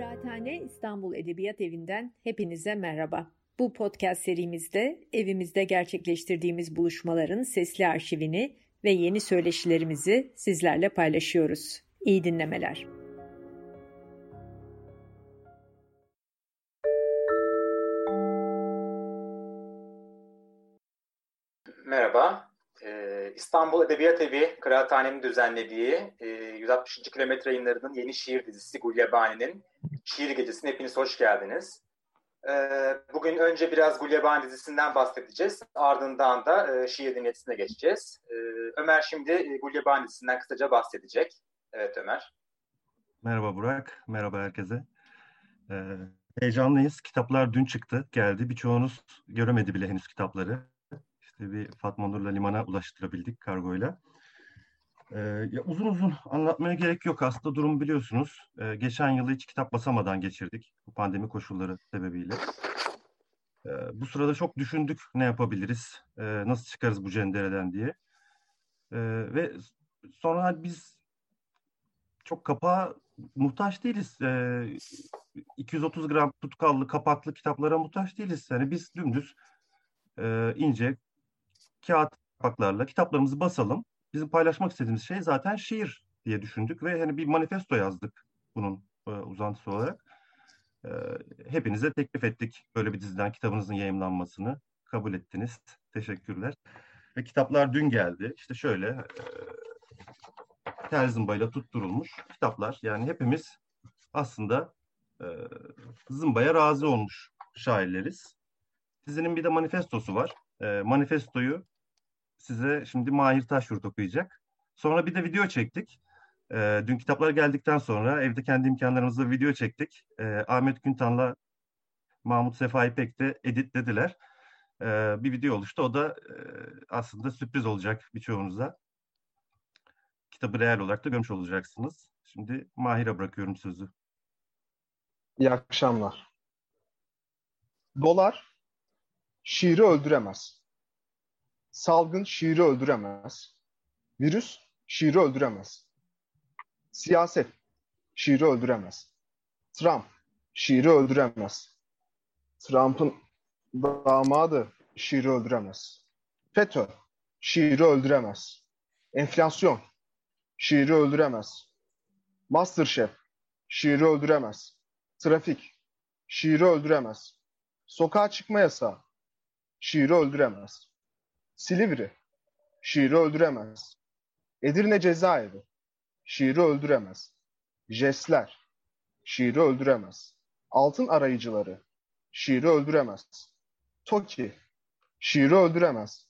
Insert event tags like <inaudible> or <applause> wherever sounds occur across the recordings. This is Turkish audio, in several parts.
Kıraathane İstanbul Edebiyat Evi'nden hepinize merhaba. Bu podcast serimizde evimizde gerçekleştirdiğimiz buluşmaların sesli arşivini ve yeni söyleşilerimizi sizlerle paylaşıyoruz. İyi dinlemeler. Merhaba, ee, İstanbul Edebiyat Evi Kıraathane'nin düzenlediği e, 160. kilometre yayınlarının yeni şiir dizisi Gulyabani'nin Şiir Gecesi'ne hepiniz hoş geldiniz. Ee, bugün önce biraz Gulyabani dizisinden bahsedeceğiz. Ardından da e, şiir dinletisine geçeceğiz. Ee, Ömer şimdi e, Gulyabani dizisinden kısaca bahsedecek. Evet Ömer. Merhaba Burak, merhaba herkese. Ee, heyecanlıyız. Kitaplar dün çıktı, geldi. Birçoğunuz göremedi bile henüz kitapları işte bir Fatma Nur'la limana ulaştırabildik kargoyla. Ee, ya uzun uzun anlatmaya gerek yok. Aslında durum biliyorsunuz. Ee, geçen yılı hiç kitap basamadan geçirdik. Bu pandemi koşulları sebebiyle. Ee, bu sırada çok düşündük ne yapabiliriz, ee, nasıl çıkarız bu cendereden diye. Ee, ve sonra biz çok kapağa muhtaç değiliz. Ee, 230 gram tutkallı, kapaklı kitaplara muhtaç değiliz. Yani biz dümdüz e, ince, kağıt kapaklarla kitaplarımızı basalım. Bizim paylaşmak istediğimiz şey zaten şiir diye düşündük ve hani bir manifesto yazdık bunun e, uzantısı olarak. E, hepinize teklif ettik böyle bir diziden kitabınızın yayınlanmasını. Kabul ettiniz. Teşekkürler. Ve kitaplar dün geldi. İşte şöyle e, tel tutturulmuş kitaplar. Yani hepimiz aslında e, zımbaya razı olmuş şairleriz. Dizinin bir de manifestosu var. E, manifestoyu size şimdi Mahir Taşyurt okuyacak. Sonra bir de video çektik. E, dün kitaplar geldikten sonra evde kendi imkanlarımızla video çektik. E, Ahmet Güntan'la Mahmut Sefa İpek de editlediler. E, bir video oluştu. O da e, aslında sürpriz olacak birçoğunuza. Kitabı real olarak da görmüş olacaksınız. Şimdi Mahir'e bırakıyorum sözü. İyi akşamlar. Dolar şiiri öldüremez. Salgın şiiri öldüremez. Virüs şiiri öldüremez. Siyaset şiiri öldüremez. Trump şiiri öldüremez. Trump'ın damadı şiiri öldüremez. FETÖ şiiri öldüremez. Enflasyon şiiri öldüremez. Masterchef şiiri öldüremez. Trafik şiiri öldüremez. Sokağa çıkma yasağı şiiri öldüremez. Silivri, şiiri öldüremez. Edirne cezaevi, şiiri öldüremez. Jestler, şiiri öldüremez. Altın arayıcıları, şiiri öldüremez. Toki, şiiri öldüremez.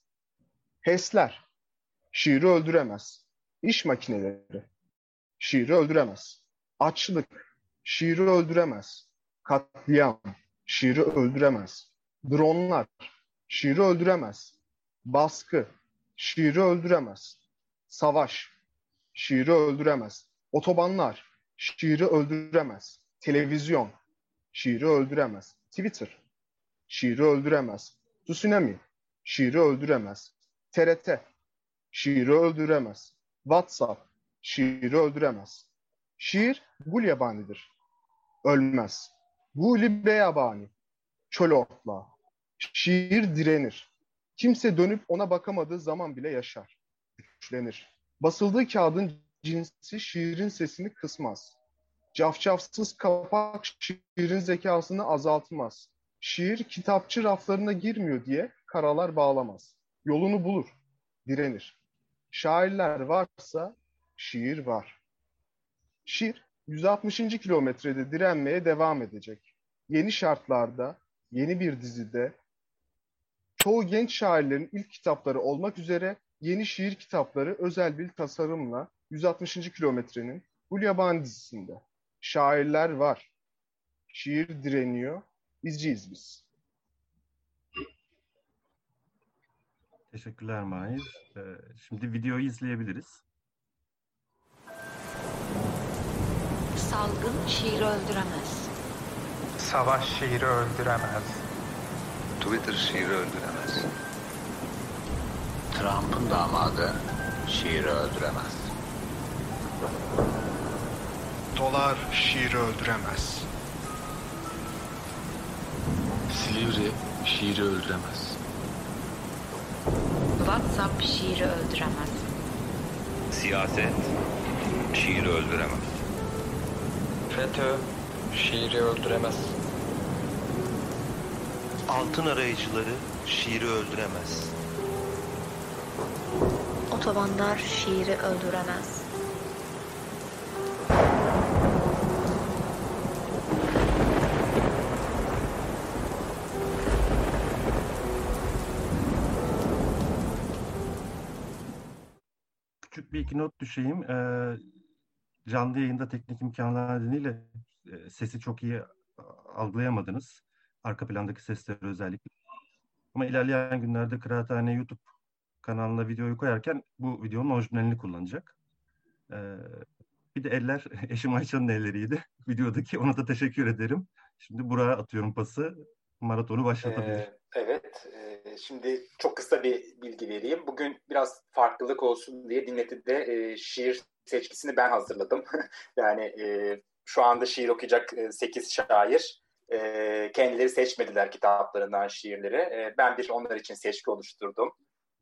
HES'ler, şiiri öldüremez. İş makineleri, şiiri öldüremez. Açlık, şiiri öldüremez. Katliam, şiiri öldüremez. Dronlar, şiiri öldüremez. Baskı, şiiri öldüremez. Savaş, şiiri öldüremez. Otobanlar, şiiri öldüremez. Televizyon, şiiri öldüremez. Twitter, şiiri öldüremez. Tsunami, şiiri öldüremez. TRT, şiiri öldüremez. WhatsApp, şiiri öldüremez. Şiir gul yabanidir. Ölmez. Guli beyabani. Çöl otla. Şiir direnir. Kimse dönüp ona bakamadığı zaman bile yaşar. Güçlenir. Basıldığı kağıdın cinsi şiirin sesini kısmaz. Cafcafsız kapak şiirin zekasını azaltmaz. Şiir kitapçı raflarına girmiyor diye karalar bağlamaz. Yolunu bulur, direnir. Şairler varsa şiir var. Şiir 160. kilometrede direnmeye devam edecek. Yeni şartlarda, yeni bir dizide, çoğu genç şairlerin ilk kitapları olmak üzere yeni şiir kitapları özel bir tasarımla 160. kilometrenin Gulyabani dizisinde. Şairler var. Şiir direniyor. İzciyiz biz. Teşekkürler Mahir. Ee, şimdi videoyu izleyebiliriz. Salgın şiiri öldüremez. Savaş şiiri öldüremez. Twitter şiiri öldüremez. Trump'ın damadı şiiri öldüremez. Dolar şiiri öldüremez. Silivri şiiri öldüremez. WhatsApp şiiri öldüremez. Siyaset şiiri öldüremez. FETÖ şiiri öldüremez. Altın arayıcıları şiiri öldüremez. Otobanlar şiiri öldüremez. Küçük bir iki not düşeyim. Ee, canlı yayında teknik imkanlar nedeniyle e, sesi çok iyi algılayamadınız. Arka plandaki sesleri özellikle. Ama ilerleyen günlerde Kıraathane YouTube kanalına videoyu koyarken bu videonun orijinalini kullanacak. Ee, bir de eller <laughs> eşim Ayça'nın elleriydi. <laughs> Videodaki ona da teşekkür ederim. Şimdi buraya atıyorum pası. Maratonu başlatabilir. Ee, evet. E, şimdi çok kısa bir bilgi vereyim. Bugün biraz farklılık olsun diye dinletide e, şiir seçkisini ben hazırladım. <laughs> yani e, şu anda şiir okuyacak e, 8 şair. E, kendileri seçmediler kitaplarından şiirleri. E, ben bir onlar için seçki oluşturdum.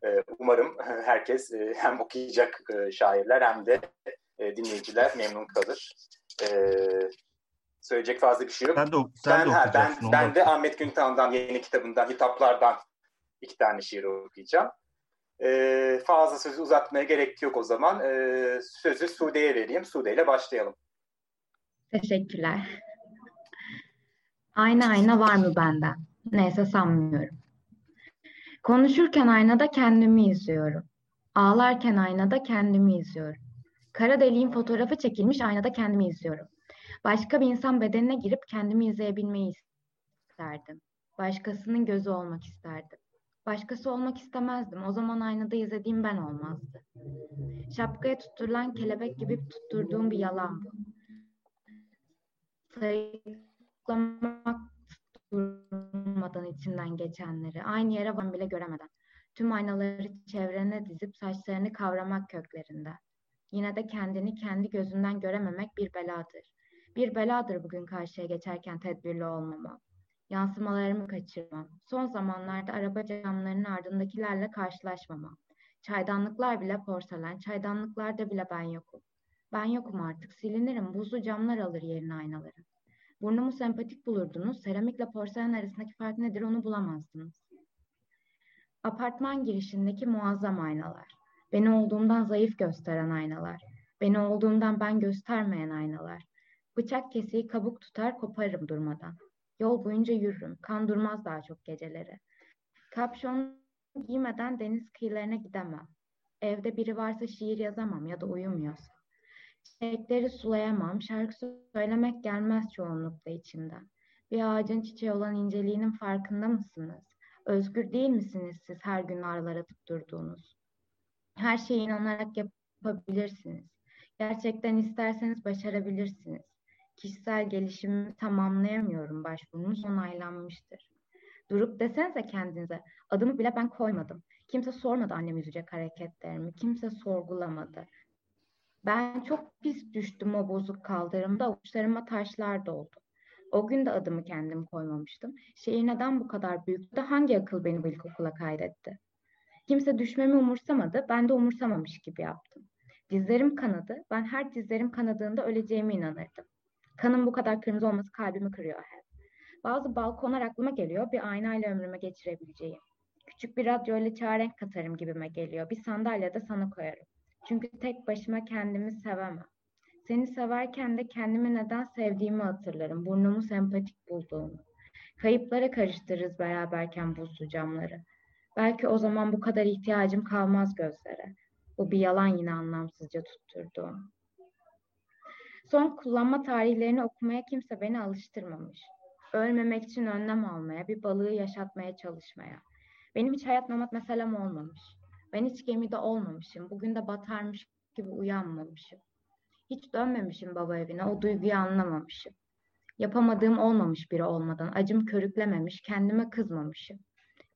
E, umarım <laughs> herkes e, hem okuyacak e, şairler hem de e, dinleyiciler memnun kalır. E, söyleyecek fazla bir şey yok. Ben de, sen ben, de ha, ben, ben de Ahmet Güntan'dan yeni kitabından, hitaplardan iki tane şiir okuyacağım. E, fazla sözü uzatmaya gerek yok o zaman. E, sözü Sude'ye vereyim. Sude ile başlayalım. Teşekkürler. Ayna ayna var mı benden? Neyse sanmıyorum. Konuşurken aynada kendimi izliyorum. Ağlarken aynada kendimi izliyorum. Kara deliğin fotoğrafı çekilmiş aynada kendimi izliyorum. Başka bir insan bedenine girip kendimi izleyebilmeyi isterdim. Başkasının gözü olmak isterdim. Başkası olmak istemezdim. O zaman aynada izlediğim ben olmazdı. Şapkaya tutturulan kelebek gibi tutturduğum bir yalan bu. Sayıklamak durmadan içinden geçenleri, aynı yere van bile göremeden. Tüm aynaları çevrene dizip saçlarını kavramak köklerinde. Yine de kendini kendi gözünden görememek bir beladır. Bir beladır bugün karşıya geçerken tedbirli olmamam. Yansımalarımı kaçırmam. Son zamanlarda araba camlarının ardındakilerle karşılaşmamam. Çaydanlıklar bile porselen, çaydanlıklarda bile ben yokum. Ben yokum artık, silinirim, buzlu camlar alır yerini aynaların. Burnumu sempatik bulurdunuz, seramikle porselen arasındaki fark nedir onu bulamazdınız. Apartman girişindeki muazzam aynalar. Beni olduğumdan zayıf gösteren aynalar. Beni olduğumdan ben göstermeyen aynalar. Bıçak kesiği kabuk tutar koparırım durmadan. Yol boyunca yürürüm. Kan durmaz daha çok geceleri. Kapşon giymeden deniz kıyılarına gidemem. Evde biri varsa şiir yazamam ya da uyumuyorsa. Çiçekleri sulayamam. Şarkı söylemek gelmez çoğunlukla içimden. Bir ağacın çiçeği olan inceliğinin farkında mısınız? Özgür değil misiniz siz her gün arılar atıp durduğunuz? Her şeye inanarak yapabilirsiniz. Gerçekten isterseniz başarabilirsiniz. Kişisel gelişimimi tamamlayamıyorum başvurunuz onaylanmıştır. Durup desenize kendinize, adımı bile ben koymadım. Kimse sormadı annem üzecek hareketlerimi, kimse sorgulamadı. Ben çok pis düştüm o bozuk kaldırımda, avuçlarıma taşlar doldu. O gün de adımı kendim koymamıştım. Şehir neden bu kadar büyüktü? Hangi akıl beni bu ilkokula kaydetti? Kimse düşmemi umursamadı, ben de umursamamış gibi yaptım. Dizlerim kanadı, ben her dizlerim kanadığında öleceğime inanırdım. Kanım bu kadar kırmızı olması kalbimi kırıyor hep. Bazı balkonlar aklıma geliyor, bir aynayla ömrüme geçirebileceğim. Küçük bir radyo ile çarenk katarım gibime geliyor, bir sandalye de sana koyarım. Çünkü tek başıma kendimi sevemem. Seni severken de kendimi neden sevdiğimi hatırlarım, burnumu sempatik bulduğumu. Kayıplara karıştırırız beraberken buzlu camları. Belki o zaman bu kadar ihtiyacım kalmaz gözlere. Bu bir yalan yine anlamsızca tutturduğum. Son kullanma tarihlerini okumaya kimse beni alıştırmamış. Ölmemek için önlem almaya, bir balığı yaşatmaya çalışmaya. Benim hiç hayat memat meselem olmamış. Ben hiç gemide olmamışım. Bugün de batarmış gibi uyanmamışım. Hiç dönmemişim baba evine, o duyguyu anlamamışım. Yapamadığım olmamış biri olmadan, acım körüklememiş, kendime kızmamışım.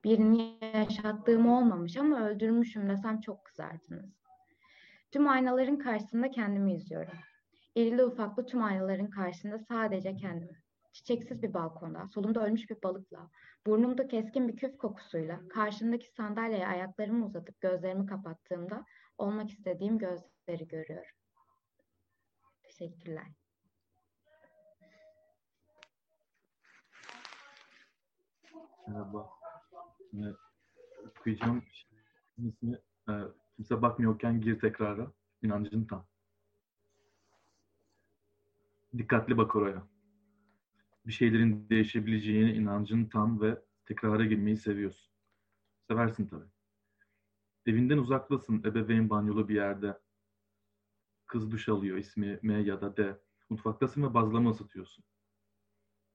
Birini yaşattığım olmamış ama öldürmüşüm desem çok kızardınız. Tüm aynaların karşısında kendimi izliyorum. İrili ufaklı tüm aynaların karşısında sadece kendimi. Çiçeksiz bir balkonda, solumda ölmüş bir balıkla, burnumda keskin bir küf kokusuyla, karşımdaki sandalyeye ayaklarımı uzatıp gözlerimi kapattığımda olmak istediğim gözleri görüyorum. Teşekkürler. Merhaba. Ee, okuyacağım ismi e, kimse bakmıyorken gir tekrara. İnancın tam. Dikkatli bak oraya. Bir şeylerin değişebileceğine inancın tam ve tekrara girmeyi seviyorsun. Seversin tabii. Evinden uzaklasın, ebeveyn banyolu bir yerde. Kız duş alıyor, ismi M ya da D. Mutfaktasın ve bazlama ısıtıyorsun.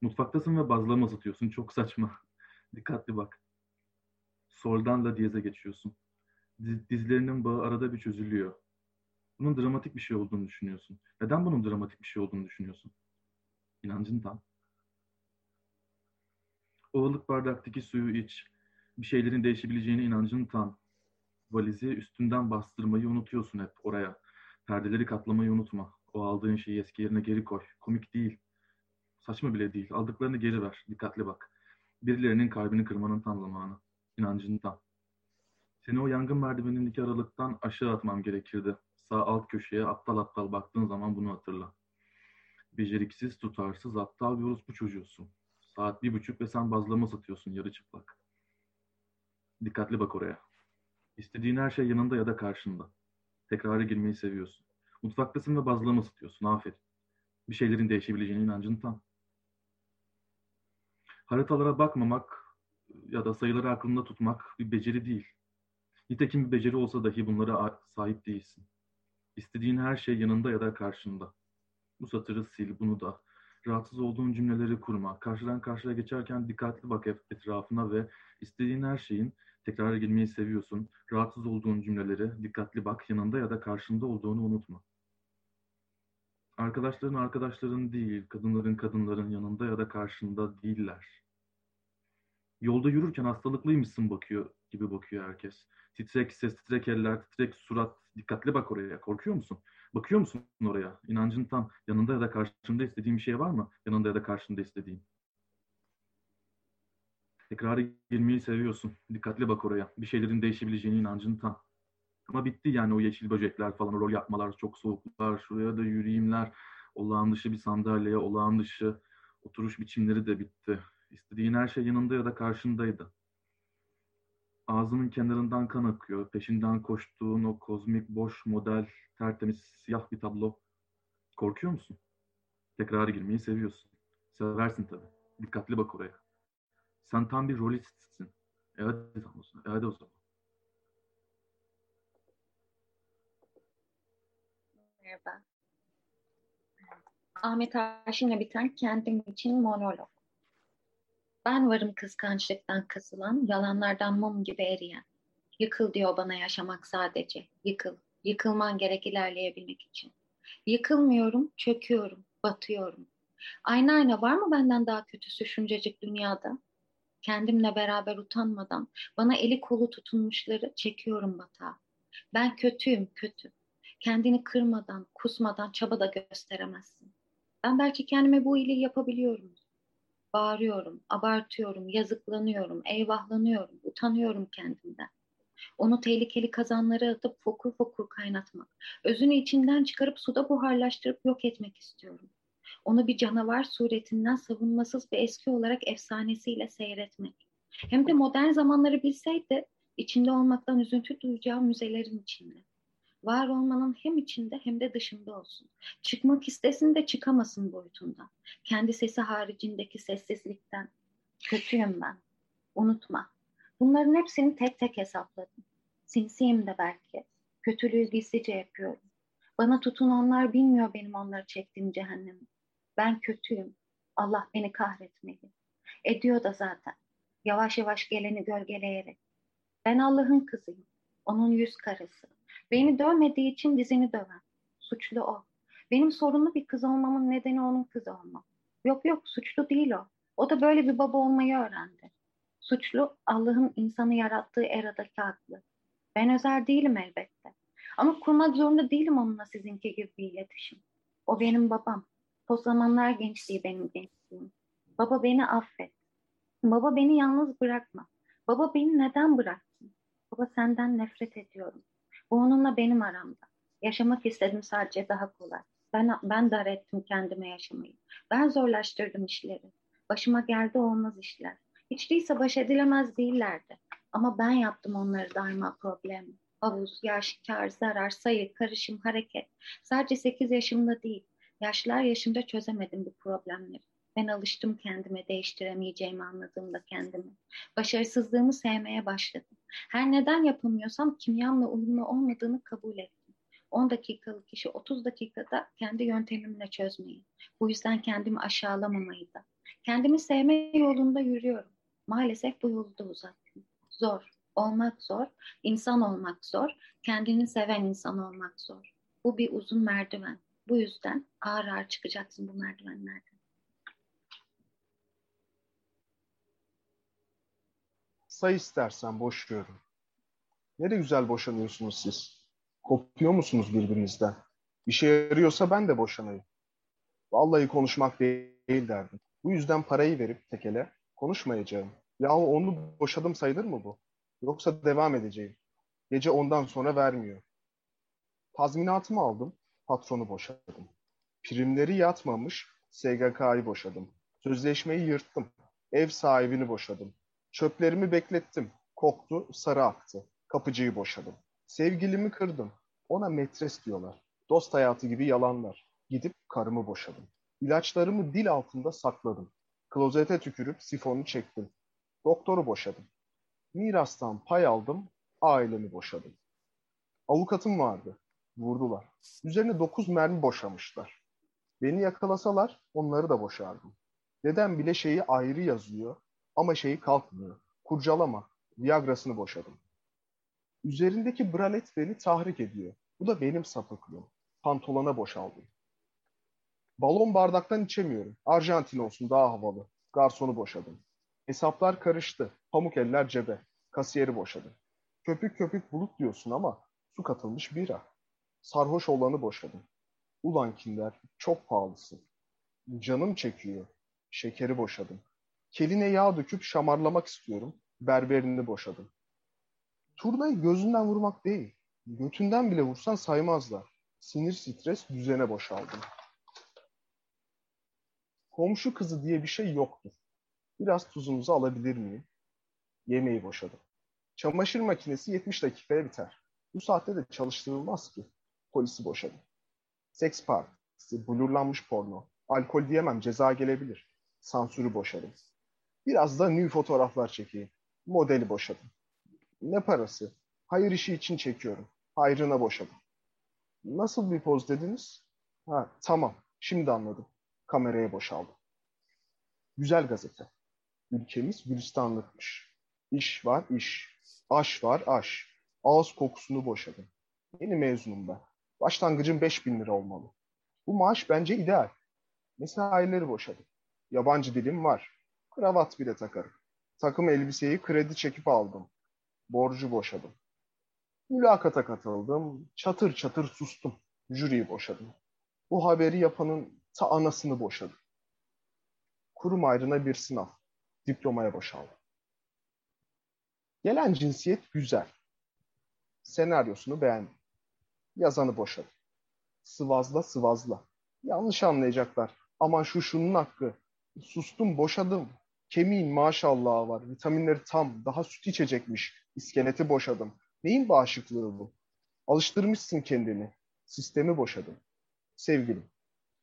Mutfaktasın ve bazlama ısıtıyorsun. Çok saçma. <laughs> Dikkatli bak. Soldan da diyeze geçiyorsun. Diz, dizlerinin bağı arada bir çözülüyor. Bunun dramatik bir şey olduğunu düşünüyorsun. Neden bunun dramatik bir şey olduğunu düşünüyorsun? İnancın tam. O ılık bardaktaki suyu iç. Bir şeylerin değişebileceğine inancın tam. Valizi üstünden bastırmayı unutuyorsun hep oraya. Perdeleri katlamayı unutma. O aldığın şeyi eski yerine geri koy. Komik değil. Saçma bile değil. Aldıklarını geri ver. Dikkatli bak. Birilerinin kalbini kırmanın tam zamanı. İnancın tam. Seni o yangın merdivenindeki aralıktan aşağı atmam gerekirdi. Sağ alt köşeye aptal aptal baktığın zaman bunu hatırla. Beceriksiz, tutarsız, aptal bir orospu çocuğusun. Saat bir buçuk ve sen bazlama satıyorsun yarı çıplak. Dikkatli bak oraya. İstediğin her şey yanında ya da karşında. Tekrara girmeyi seviyorsun. Mutfaktasın ve bazlama satıyorsun. Aferin. Bir şeylerin değişebileceğine inancın tam. Haritalara bakmamak ya da sayıları aklında tutmak bir beceri değil. Nitekim bir beceri olsa dahi bunlara sahip değilsin. İstediğin her şey yanında ya da karşında. Bu satırı sil, bunu da. Rahatsız olduğun cümleleri kurma. Karşıdan karşıya geçerken dikkatli bak etrafına ve istediğin her şeyin tekrar girmeyi seviyorsun. Rahatsız olduğun cümleleri dikkatli bak, yanında ya da karşında olduğunu unutma. Arkadaşların arkadaşların değil, kadınların kadınların yanında ya da karşında değiller. Yolda yürürken hastalıklıymışsın bakıyor gibi bakıyor herkes. Titrek ses, titrek eller, titrek surat. Dikkatli bak oraya. Korkuyor musun? Bakıyor musun oraya? İnancın tam. Yanında ya da karşında istediğin bir şey var mı? Yanında ya da karşında istediğin. Tekrara girmeyi seviyorsun. Dikkatli bak oraya. Bir şeylerin değişebileceğine inancın tam. Ama bitti yani o yeşil böcekler falan, rol yapmalar, çok soğuklar, şuraya da yürüyeyimler, olağan dışı bir sandalyeye, olağan dışı oturuş biçimleri de bitti. İstediğin her şey yanında ya da karşındaydı. Ağzının kenarından kan akıyor. Peşinden koştuğun o kozmik boş model, tertemiz siyah bir tablo. Korkuyor musun? Tekrar girmeyi seviyorsun. Seversin tabii. Dikkatli bak oraya. Sen tam bir rolistsin. E hadi, e hadi o zaman. Merhaba. Ahmet Haşim'le biten kendim için monolog. Ben varım kıskançlıktan kasılan, yalanlardan mum gibi eriyen. Yıkıl diyor bana yaşamak sadece. Yıkıl. Yıkılman gerek ilerleyebilmek için. Yıkılmıyorum, çöküyorum, batıyorum. Ayna ayna var mı benden daha kötüsü şuncacık dünyada? Kendimle beraber utanmadan bana eli kolu tutunmuşları çekiyorum batağa. Ben kötüyüm, kötü. Kendini kırmadan, kusmadan çaba da gösteremezsin. Ben belki kendime bu iyiliği yapabiliyorum. Bağırıyorum, abartıyorum, yazıklanıyorum, eyvahlanıyorum, utanıyorum kendimden. Onu tehlikeli kazanlara atıp fokur fokur kaynatmak, özünü içinden çıkarıp suda buharlaştırıp yok etmek istiyorum. Onu bir canavar suretinden savunmasız bir eski olarak efsanesiyle seyretmek. Hem de modern zamanları bilseydi, içinde olmaktan üzüntü duyacağı müzelerin içinde var olmanın hem içinde hem de dışında olsun. Çıkmak istesin de çıkamasın boyutundan. Kendi sesi haricindeki sessizlikten. Kötüyüm ben. Unutma. Bunların hepsini tek tek hesapladım. Sinsiyim de belki. Kötülüğü gizlice yapıyorum. Bana tutun onlar bilmiyor benim onları çektiğim cehennemi. Ben kötüyüm. Allah beni kahretmeli. Ediyor da zaten. Yavaş yavaş geleni gölgeleyerek. Ben Allah'ın kızıyım. Onun yüz karası. Beni dövmediği için dizini döven. Suçlu o. Benim sorunlu bir kız olmamın nedeni onun kızı olmam. Yok yok suçlu değil o. O da böyle bir baba olmayı öğrendi. Suçlu Allah'ın insanı yarattığı eradaki aklı. Ben özel değilim elbette. Ama kurmak zorunda değilim onunla sizinki gibi bir iletişim. O benim babam. O zamanlar gençliği benim gençliğim. Baba beni affet. Baba beni yalnız bırakma. Baba beni neden bıraktın? Baba senden nefret ediyorum. Bu onunla benim aramda. Yaşamak istedim sadece daha kolay. Ben, ben dar ettim kendime yaşamayı. Ben zorlaştırdım işleri. Başıma geldi olmaz işler. Hiç değilse baş edilemez değillerdi. Ama ben yaptım onları daima problem. Havuz, yaş, kar, zarar, sayı, karışım, hareket. Sadece 8 yaşımda değil. Yaşlar yaşımda çözemedim bu problemleri. Ben alıştım kendime değiştiremeyeceğimi anladığımda kendimi. Başarısızlığımı sevmeye başladım. Her neden yapamıyorsam kimyamla uyumlu olmadığını kabul ettim. 10 dakikalık işi 30 dakikada kendi yöntemimle çözmeyi. Bu yüzden kendimi aşağılamamayı da. Kendimi sevme yolunda yürüyorum. Maalesef bu yolu da uzattım. Zor. Olmak zor. insan olmak zor. Kendini seven insan olmak zor. Bu bir uzun merdiven. Bu yüzden ağır ağır çıkacaksın bu merdivenlerden. Say istersen boşuyorum. Ne de güzel boşanıyorsunuz siz. Kopuyor musunuz birbirinizden? Bir şey yarıyorsa ben de boşanayım. Vallahi konuşmak değil derdim. Bu yüzden parayı verip tekele konuşmayacağım. Yahu onu boşadım sayılır mı bu? Yoksa devam edeceğim. Gece ondan sonra vermiyor. Tazminatımı aldım, patronu boşadım. Primleri yatmamış, SGK'yı boşadım. Sözleşmeyi yırttım. Ev sahibini boşadım. Çöplerimi beklettim. Koktu, sarı aktı. Kapıcıyı boşadım. Sevgilimi kırdım. Ona metres diyorlar. Dost hayatı gibi yalanlar. Gidip karımı boşadım. İlaçlarımı dil altında sakladım. Klozete tükürüp sifonu çektim. Doktoru boşadım. Mirastan pay aldım, ailemi boşadım. Avukatım vardı. Vurdular. Üzerine dokuz mermi boşamışlar. Beni yakalasalar onları da boşardım. Dedem bile şeyi ayrı yazıyor ama şeyi kalkmıyor. Kurcalama. Viagra'sını boşadım. Üzerindeki bralet beni tahrik ediyor. Bu da benim sapıklığım. Pantolona boşaldım. Balon bardaktan içemiyorum. Arjantin olsun daha havalı. Garsonu boşadım. Hesaplar karıştı. Pamuk eller cebe. Kasiyeri boşadı. Köpük köpük bulut diyorsun ama su katılmış bira. Sarhoş olanı boşadım. Ulan kinder çok pahalısın. Canım çekiyor. Şekeri boşadım. Keline yağ döküp şamarlamak istiyorum. Berberini boşadım. Turnayı gözünden vurmak değil. Götünden bile vursan saymazlar. Sinir stres düzene boşaldım. Komşu kızı diye bir şey yoktur. Biraz tuzunuzu alabilir miyim? Yemeği boşadım. Çamaşır makinesi 70 dakikaya biter. Bu saatte de çalıştırılmaz ki. Polisi boşadım. Seks partisi, blurlanmış porno. Alkol diyemem ceza gelebilir. Sansürü boşadım. Biraz da nü fotoğraflar çekeyim. Modeli boşadım. Ne parası? Hayır işi için çekiyorum. Hayrına boşadım. Nasıl bir poz dediniz? Ha, tamam. Şimdi anladım. Kameraya boşaldım. Güzel gazete. Ülkemiz gülistanlıkmış. İş var iş. Aş var aş. Ağız kokusunu boşadım. Yeni mezunum ben. Başlangıcım 5000 lira olmalı. Bu maaş bence ideal. Mesaileri boşadım. Yabancı dilim var. Kravat bile takarım. Takım elbiseyi kredi çekip aldım. Borcu boşadım. Mülakata katıldım. Çatır çatır sustum. Jüriyi boşadım. Bu haberi yapanın ta anasını boşadım. Kurum ayrına bir sınav. Diplomaya boşaldım. Gelen cinsiyet güzel. Senaryosunu beğendim. Yazanı boşadım. Sıvazla sıvazla. Yanlış anlayacaklar. Aman şu şunun hakkı. Sustum boşadım. Kemiğin maşallah var. Vitaminleri tam. Daha süt içecekmiş. İskeleti boşadım. Neyin bağışıklığı bu? Alıştırmışsın kendini. Sistemi boşadım. Sevgilim.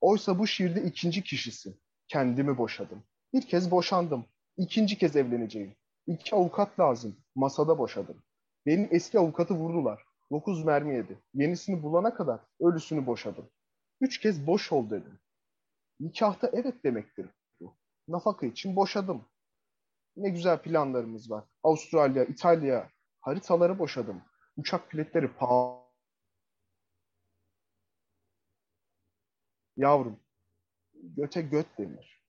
Oysa bu şiirde ikinci kişisi. Kendimi boşadım. Bir kez boşandım. İkinci kez evleneceğim. İki avukat lazım. Masada boşadım. Benim eski avukatı vurdular. Dokuz mermi yedi. Yenisini bulana kadar ölüsünü boşadım. Üç kez boş ol dedim. Nikahta evet demektir. Nafaka için boşadım. Ne güzel planlarımız var. Avustralya, İtalya haritaları boşadım. Uçak biletleri pahalı. Yavrum, göte göt denir.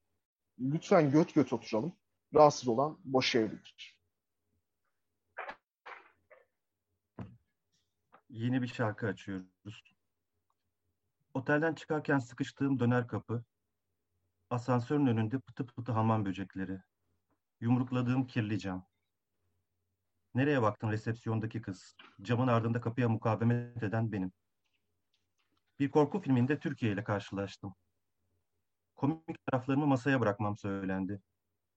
Lütfen göt göt oturalım. Rahatsız olan boş evlidir. Yeni bir şarkı açıyoruz. Otelden çıkarken sıkıştığım döner kapı, Asansörün önünde pıtı pıtı hamam böcekleri. Yumrukladığım kirli cam. Nereye baktın resepsiyondaki kız? Camın ardında kapıya mukavemet eden benim. Bir korku filminde Türkiye ile karşılaştım. Komik taraflarımı masaya bırakmam söylendi.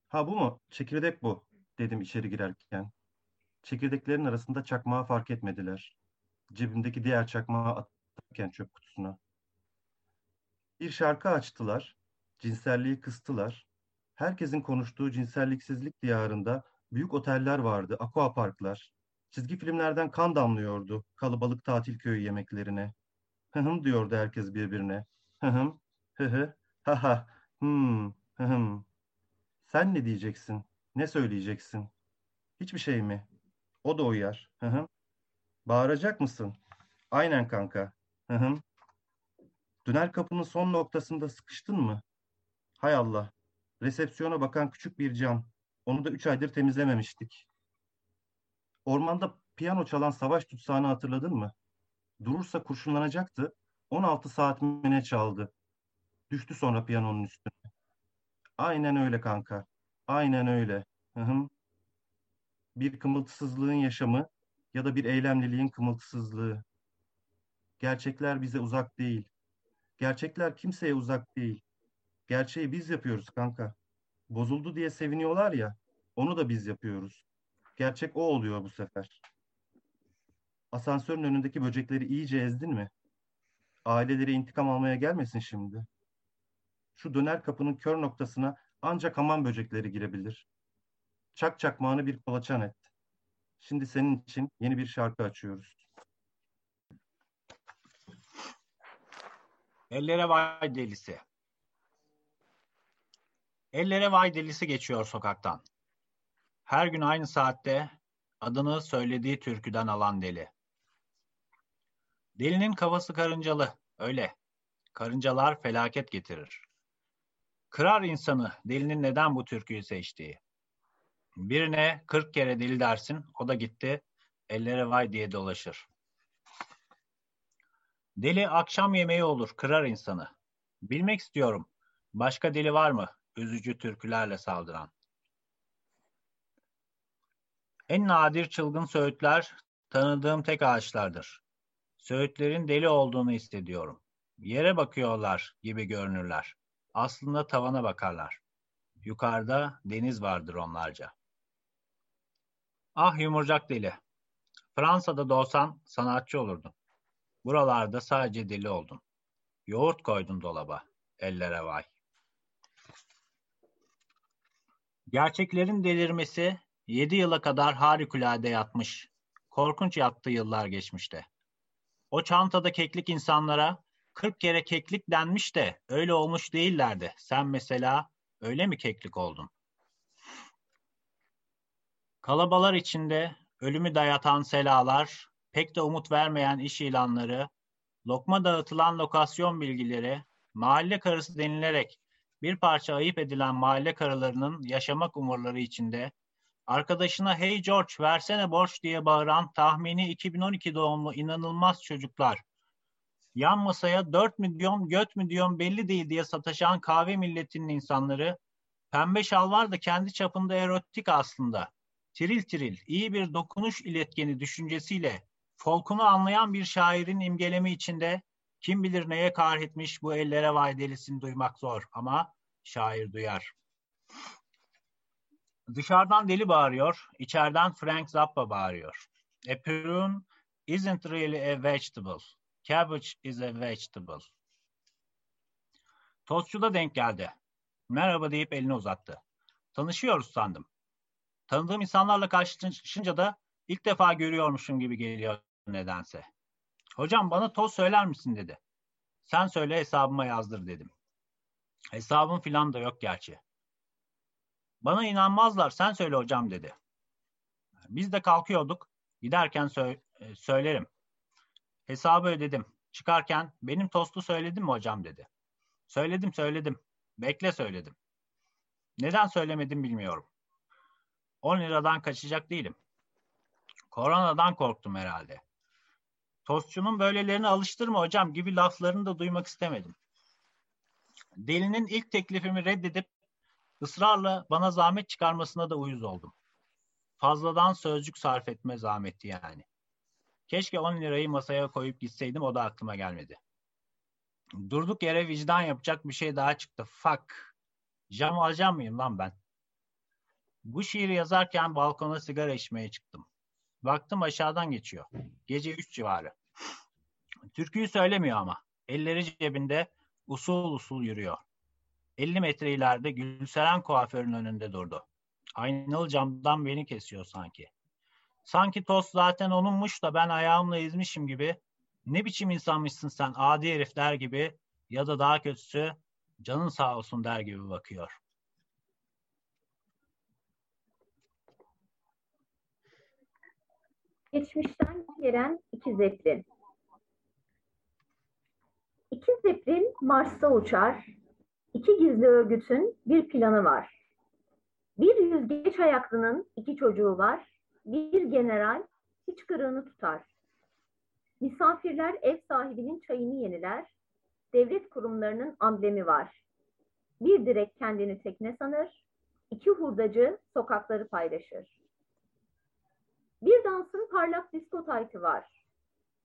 Ha bu mu? Çekirdek bu, dedim içeri girerken. Çekirdeklerin arasında çakmağı fark etmediler. Cebimdeki diğer çakmağı atarken çöp kutusuna. Bir şarkı açtılar, cinselliği kıstılar. Herkesin konuştuğu cinselliksizlik diyarında büyük oteller vardı, aqua parklar. Çizgi filmlerden kan damlıyordu kalabalık tatil köyü yemeklerine. Hıhım diyordu herkes birbirine. Hıhım, hı hı, ha ha, hmm, hıhım. Sen ne diyeceksin? Ne söyleyeceksin? Hiçbir şey mi? O da uyar. Hıhım. Bağıracak mısın? Aynen kanka. Hıhım. Döner kapının son noktasında sıkıştın mı? Hay Allah. Resepsiyona bakan küçük bir cam. Onu da üç aydır temizlememiştik. Ormanda piyano çalan savaş tutsağını hatırladın mı? Durursa kurşunlanacaktı. 16 saat mine çaldı. Düştü sonra piyanonun üstüne. Aynen öyle kanka. Aynen öyle. Hı hı. Bir kımıltısızlığın yaşamı ya da bir eylemliliğin kımıltısızlığı. Gerçekler bize uzak değil. Gerçekler kimseye uzak değil. Gerçeği biz yapıyoruz kanka. Bozuldu diye seviniyorlar ya, onu da biz yapıyoruz. Gerçek o oluyor bu sefer. Asansörün önündeki böcekleri iyice ezdin mi? Aileleri intikam almaya gelmesin şimdi. Şu döner kapının kör noktasına ancak hamam böcekleri girebilir. Çak çakmağını bir kolaçan et. Şimdi senin için yeni bir şarkı açıyoruz. Ellere vay delisi. Ellere vay delisi geçiyor sokaktan. Her gün aynı saatte adını söylediği türküden alan deli. Delinin kafası karıncalı, öyle. Karıncalar felaket getirir. Kırar insanı delinin neden bu türküyü seçtiği. Birine kırk kere deli dersin, o da gitti, ellere vay diye dolaşır. Deli akşam yemeği olur, kırar insanı. Bilmek istiyorum, başka deli var mı, üzücü türkülerle saldıran? En nadir çılgın söğütler, tanıdığım tek ağaçlardır. Söğütlerin deli olduğunu hissediyorum. Yere bakıyorlar gibi görünürler. Aslında tavana bakarlar. Yukarıda deniz vardır onlarca. Ah yumurcak deli. Fransa'da doğsan sanatçı olurdun. Buralarda sadece deli oldun. Yoğurt koydun dolaba. Ellere vay. Gerçeklerin delirmesi yedi yıla kadar harikulade yatmış. Korkunç yattı yıllar geçmişte. O çantada keklik insanlara kırk kere keklik denmiş de öyle olmuş değillerdi. Sen mesela öyle mi keklik oldun? Kalabalar içinde ölümü dayatan selalar, pek de umut vermeyen iş ilanları, lokma dağıtılan lokasyon bilgileri, mahalle karısı denilerek bir parça ayıp edilen mahalle karılarının yaşamak umurları içinde, arkadaşına hey George versene borç diye bağıran tahmini 2012 doğumlu inanılmaz çocuklar, yan masaya 4 milyon göt milyon belli değil diye sataşan kahve milletinin insanları, pembe şalvar da kendi çapında erotik aslında. Tiril tiril, iyi bir dokunuş iletkeni düşüncesiyle folkunu anlayan bir şairin imgelemi içinde kim bilir neye kahretmiş bu ellere vay delisini duymak zor ama şair duyar. Dışarıdan deli bağırıyor, içeriden Frank Zappa bağırıyor. A prune isn't really a vegetable. Cabbage is a vegetable. Tostçu da denk geldi. Merhaba deyip elini uzattı. Tanışıyoruz sandım. Tanıdığım insanlarla karşılaşınca da ilk defa görüyormuşum gibi geliyor nedense. Hocam bana toz söyler misin dedi. Sen söyle hesabıma yazdır dedim. Hesabım filan da yok gerçi. Bana inanmazlar sen söyle hocam dedi. Biz de kalkıyorduk. Giderken sö- e, söylerim. Hesabı ödedim. Çıkarken benim tostu söyledim mi hocam dedi. Söyledim söyledim. Bekle söyledim. Neden söylemedim bilmiyorum. 10 liradan kaçacak değilim. Koronadan korktum herhalde. Tostçunun böylelerini alıştırma hocam gibi laflarını da duymak istemedim. Delinin ilk teklifimi reddedip ısrarla bana zahmet çıkarmasına da uyuz oldum. Fazladan sözcük sarf etme zahmeti yani. Keşke 10 lirayı masaya koyup gitseydim o da aklıma gelmedi. Durduk yere vicdan yapacak bir şey daha çıktı. Fuck. Cam alacağım mıyım lan ben? Bu şiiri yazarken balkona sigara içmeye çıktım. Baktım aşağıdan geçiyor. Gece 3 civarı. Türküyü söylemiyor ama. Elleri cebinde usul usul yürüyor. 50 metre ileride Gülseren kuaförün önünde durdu. Aynalı camdan beni kesiyor sanki. Sanki tost zaten onunmuş da ben ayağımla ezmişim gibi. Ne biçim insanmışsın sen adi herif der gibi ya da daha kötüsü canın sağ olsun der gibi bakıyor. Geçmişten gelen iki zeplin. İki zeplin Mars'ta uçar. İki gizli örgütün bir planı var. Bir yüzgeç ayaklının iki çocuğu var. Bir general hiç kırığını tutar. Misafirler ev sahibinin çayını yeniler. Devlet kurumlarının amblemi var. Bir direk kendini tekne sanır. İki hurdacı sokakları paylaşır. Bir dansın parlak disko taytı var.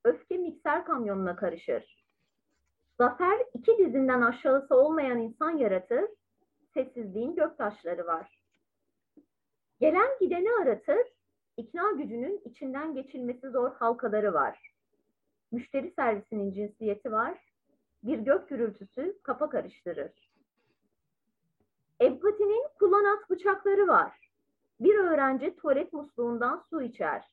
Öfke mikser kamyonuna karışır. Zafer iki dizinden aşağısı olmayan insan yaratır. Sessizliğin göktaşları var. Gelen gideni aratır. İkna gücünün içinden geçilmesi zor halkaları var. Müşteri servisinin cinsiyeti var. Bir gök gürültüsü kafa karıştırır. Empatinin kullanat bıçakları var. Bir öğrenci tuvalet musluğundan su içer.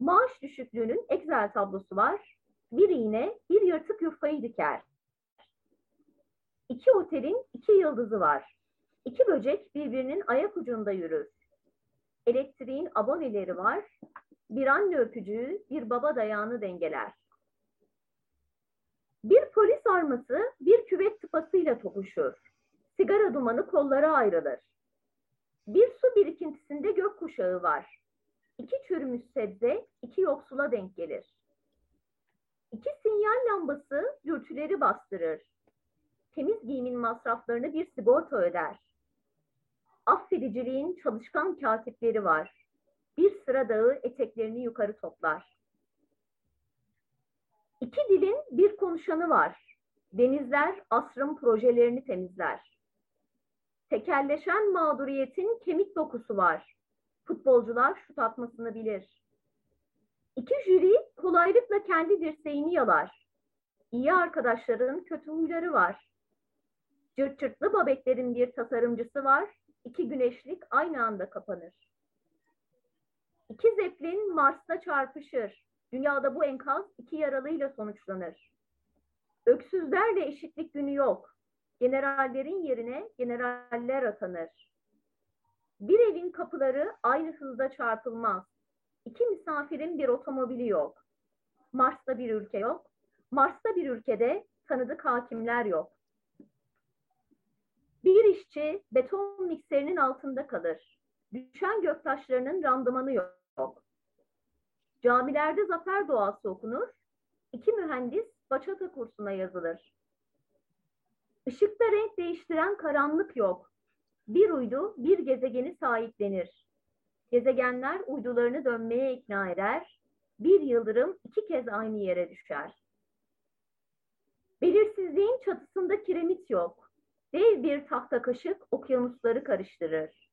Maaş düşüklüğünün Excel tablosu var. Bir iğne bir yırtık yufkayı diker. İki otelin iki yıldızı var. İki böcek birbirinin ayak ucunda yürür. Elektriğin aboneleri var. Bir anne öpücüğü bir baba dayağını dengeler. Bir polis arması bir küvet tıpasıyla tokuşur. Sigara dumanı kollara ayrılır. Bir su birikintisinde gökkuşağı var. İki çürümüş sebze iki yoksula denk gelir. İki sinyal lambası dürtüleri bastırır. Temiz giyimin masraflarını bir sigorta öder. Affediciliğin çalışkan katipleri var. Bir sıra dağı eteklerini yukarı toplar. İki dilin bir konuşanı var. Denizler asrın projelerini temizler. Tekelleşen mağduriyetin kemik dokusu var. Futbolcular şut atmasını bilir. İki jüri kolaylıkla kendi dirseğini yalar. İyi arkadaşların kötü huyları var. Cırt cırtlı babetlerin bir tasarımcısı var. İki güneşlik aynı anda kapanır. İki zeplin Mars'ta çarpışır. Dünyada bu enkaz iki yaralıyla sonuçlanır. Öksüzlerle eşitlik günü yok. Generallerin yerine generaller atanır. Bir evin kapıları aynı hızda çarpılmaz. İki misafirin bir otomobili yok. Mars'ta bir ülke yok. Mars'ta bir ülkede tanıdık hakimler yok. Bir işçi beton mikserinin altında kalır. Düşen göktaşlarının randımanı yok. Camilerde zafer duası okunur. İki mühendis bachata kursuna yazılır. Işıkta renk değiştiren karanlık yok. Bir uydu bir gezegeni sahiplenir. Gezegenler uydularını dönmeye ikna eder. Bir yıldırım iki kez aynı yere düşer. Belirsizliğin çatısında kiremit yok. Dev bir tahta kaşık okyanusları karıştırır.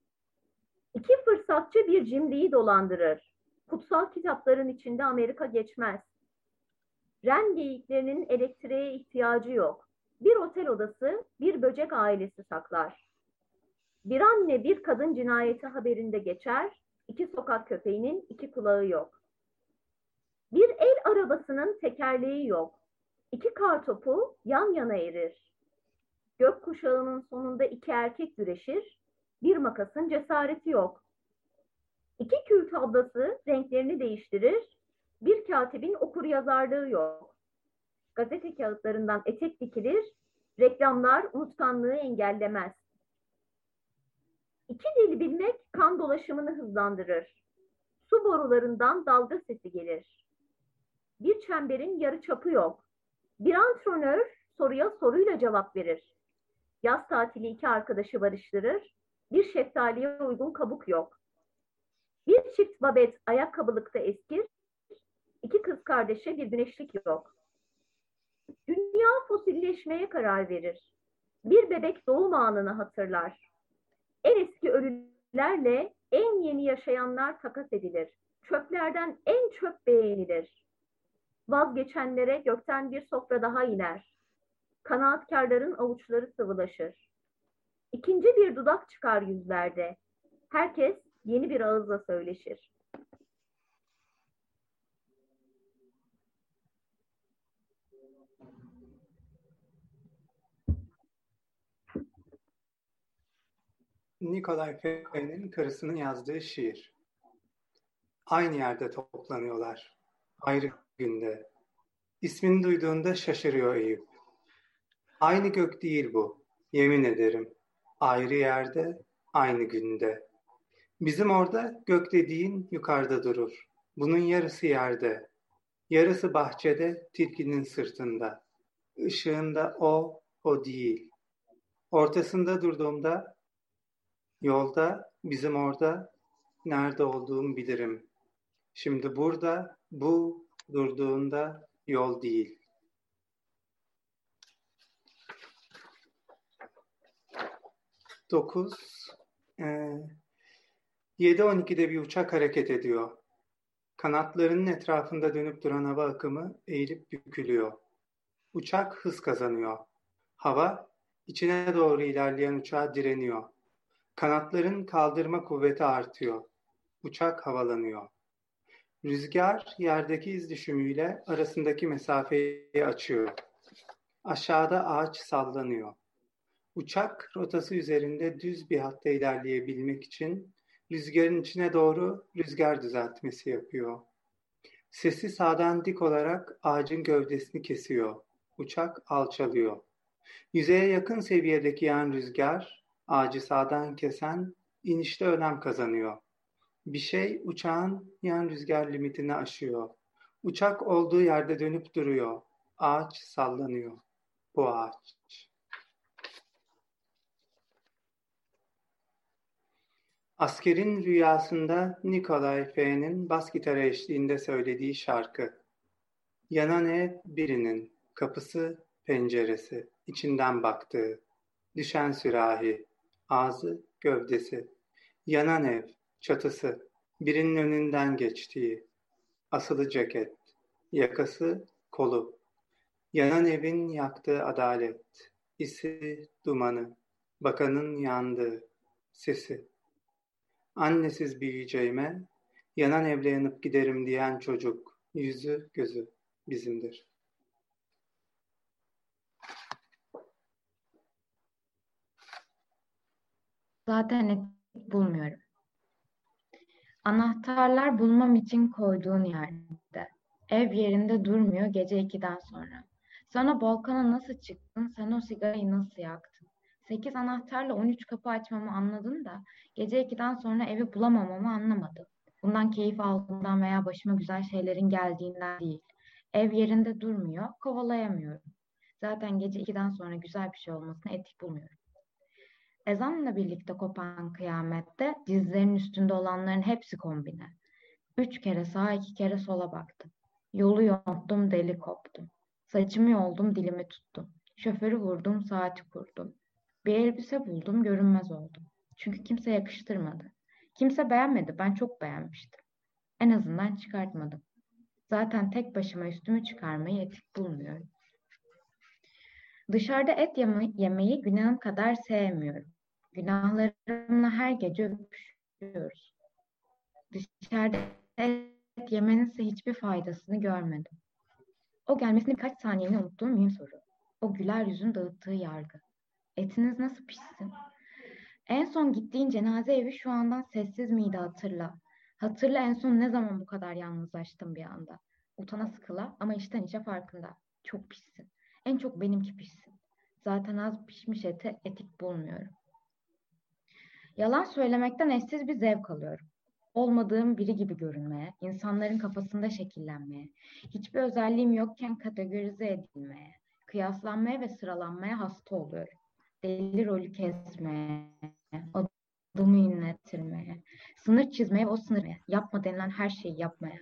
İki fırsatçı bir cimriyi dolandırır. Kutsal kitapların içinde Amerika geçmez. Ren geyiklerinin elektriğe ihtiyacı yok. Bir otel odası bir böcek ailesi saklar. Bir anne bir kadın cinayeti haberinde geçer. İki sokak köpeğinin iki kulağı yok. Bir el arabasının tekerleği yok. İki kar topu yan yana erir. Gök kuşağının sonunda iki erkek güreşir. Bir makasın cesareti yok. İki kül tablası renklerini değiştirir. Bir katibin okur yazarlığı yok. Gazete kağıtlarından etek dikilir. Reklamlar unutkanlığı engellemez. İki dil bilmek kan dolaşımını hızlandırır. Su borularından dalga sesi gelir. Bir çemberin yarı çapı yok. Bir antrenör soruya soruyla cevap verir. Yaz tatili iki arkadaşı barıştırır. Bir şeftaliye uygun kabuk yok. Bir çift babet ayakkabılıkta eskir. İki kız kardeşe bir güneşlik yok. Dünya fosilleşmeye karar verir. Bir bebek doğum anını hatırlar. En eski ölülerle en yeni yaşayanlar takas edilir. Çöplerden en çöp beğenilir. Vazgeçenlere gökten bir sofra daha iner. Kanaatkarların avuçları sıvılaşır. İkinci bir dudak çıkar yüzlerde. Herkes yeni bir ağızla söyleşir. Nikolay Fe'nin karısının yazdığı şiir. Aynı yerde toplanıyorlar. Ayrı günde. İsmini duyduğunda şaşırıyor Eyüp. Aynı gök değil bu. Yemin ederim. Ayrı yerde, aynı günde. Bizim orada gök dediğin yukarıda durur. Bunun yarısı yerde. Yarısı bahçede, tilkinin sırtında. Işığında o, o değil. Ortasında durduğumda, yolda, bizim orada, nerede olduğumu bilirim. Şimdi burada, bu, durduğunda yol değil. Dokuz, e, 7.12'de bir uçak hareket ediyor. Kanatlarının etrafında dönüp duran hava akımı eğilip bükülüyor. Uçak hız kazanıyor. Hava içine doğru ilerleyen uçağa direniyor. Kanatların kaldırma kuvveti artıyor. Uçak havalanıyor. Rüzgar yerdeki iz düşümüyle arasındaki mesafeyi açıyor. Aşağıda ağaç sallanıyor. Uçak rotası üzerinde düz bir hatta ilerleyebilmek için rüzgarın içine doğru rüzgar düzeltmesi yapıyor. Sesi sağdan dik olarak ağacın gövdesini kesiyor. Uçak alçalıyor. Yüzeye yakın seviyedeki yan rüzgar ağacı sağdan kesen inişte önem kazanıyor. Bir şey uçağın yan rüzgar limitini aşıyor. Uçak olduğu yerde dönüp duruyor. Ağaç sallanıyor. Bu ağaç. Askerin rüyasında Nikolay F'nin bas gitarı eşliğinde söylediği şarkı. Yanan ev birinin, kapısı, penceresi, içinden baktığı, düşen sürahi, ağzı, gövdesi, yanan ev, çatısı, birinin önünden geçtiği, asılı ceket, yakası, kolu, yanan evin yaktığı adalet, isi, dumanı, bakanın yandığı, sesi. Annesiz büyüyeceğime, yanan evle yanıp giderim diyen çocuk, yüzü gözü bizimdir. Zaten etik bulmuyorum. Anahtarlar bulmam için koyduğun yerde. Ev yerinde durmuyor gece ikiden sonra. Sana balkona nasıl çıktın, sen o sigarayı nasıl yaktın? Sekiz anahtarla on üç kapı açmamı anladın da gece ikiden sonra evi bulamamamı anlamadın. Bundan keyif aldığımdan veya başıma güzel şeylerin geldiğinden değil. Ev yerinde durmuyor, kovalayamıyorum. Zaten gece ikiden sonra güzel bir şey olmasını etik bulmuyorum. Ezanla birlikte kopan kıyamette dizlerinin üstünde olanların hepsi kombine. Üç kere sağa iki kere sola baktım. Yolu yonttum deli koptum. Saçımı yoldum dilimi tuttum. Şoförü vurdum saati kurdum. Bir elbise buldum görünmez oldum. Çünkü kimse yakıştırmadı. Kimse beğenmedi ben çok beğenmiştim. En azından çıkartmadım. Zaten tek başıma üstümü çıkarmayı etik bulmuyorum. Dışarıda et yeme yemeyi günahım kadar sevmiyorum. Günahlarımla her gece öpüşüyoruz. Dışarıda et yemenin ise hiçbir faydasını görmedim. O gelmesini birkaç saniyeni unuttuğum mühim soru. O güler yüzün dağıttığı yargı. Etiniz nasıl pişsin? En son gittiğin cenaze evi şu andan sessiz miydi hatırla. Hatırla en son ne zaman bu kadar yalnızlaştım bir anda. Utana sıkıla ama içten içe farkında. Çok pişsin. En çok benimki pişsin. Zaten az pişmiş ete etik bulmuyorum. Yalan söylemekten eşsiz bir zevk alıyorum. Olmadığım biri gibi görünmeye, insanların kafasında şekillenmeye, hiçbir özelliğim yokken kategorize edilmeye, kıyaslanmaya ve sıralanmaya hasta oluyorum. deli rolü kesmeye, adımı inlettirmeye, sınır çizmeye ve o sınırı yapma denilen her şeyi yapmaya,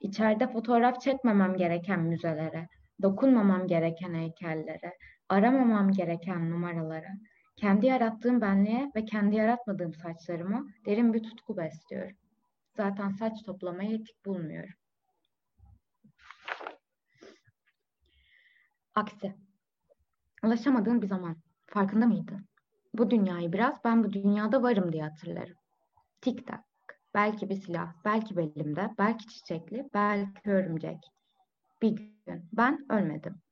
içeride fotoğraf çekmemem gereken müzelere, dokunmamam gereken heykellere, aramamam gereken numaralara, kendi yarattığım benliğe ve kendi yaratmadığım saçlarıma derin bir tutku besliyorum. Zaten saç toplamayı etik bulmuyorum. Aksi. Ulaşamadığın bir zaman. Farkında mıydın? Bu dünyayı biraz ben bu dünyada varım diye hatırlarım. Tik tak. Belki bir silah, belki belimde, belki çiçekli, belki örümcek. Bir gün ben ölmedim.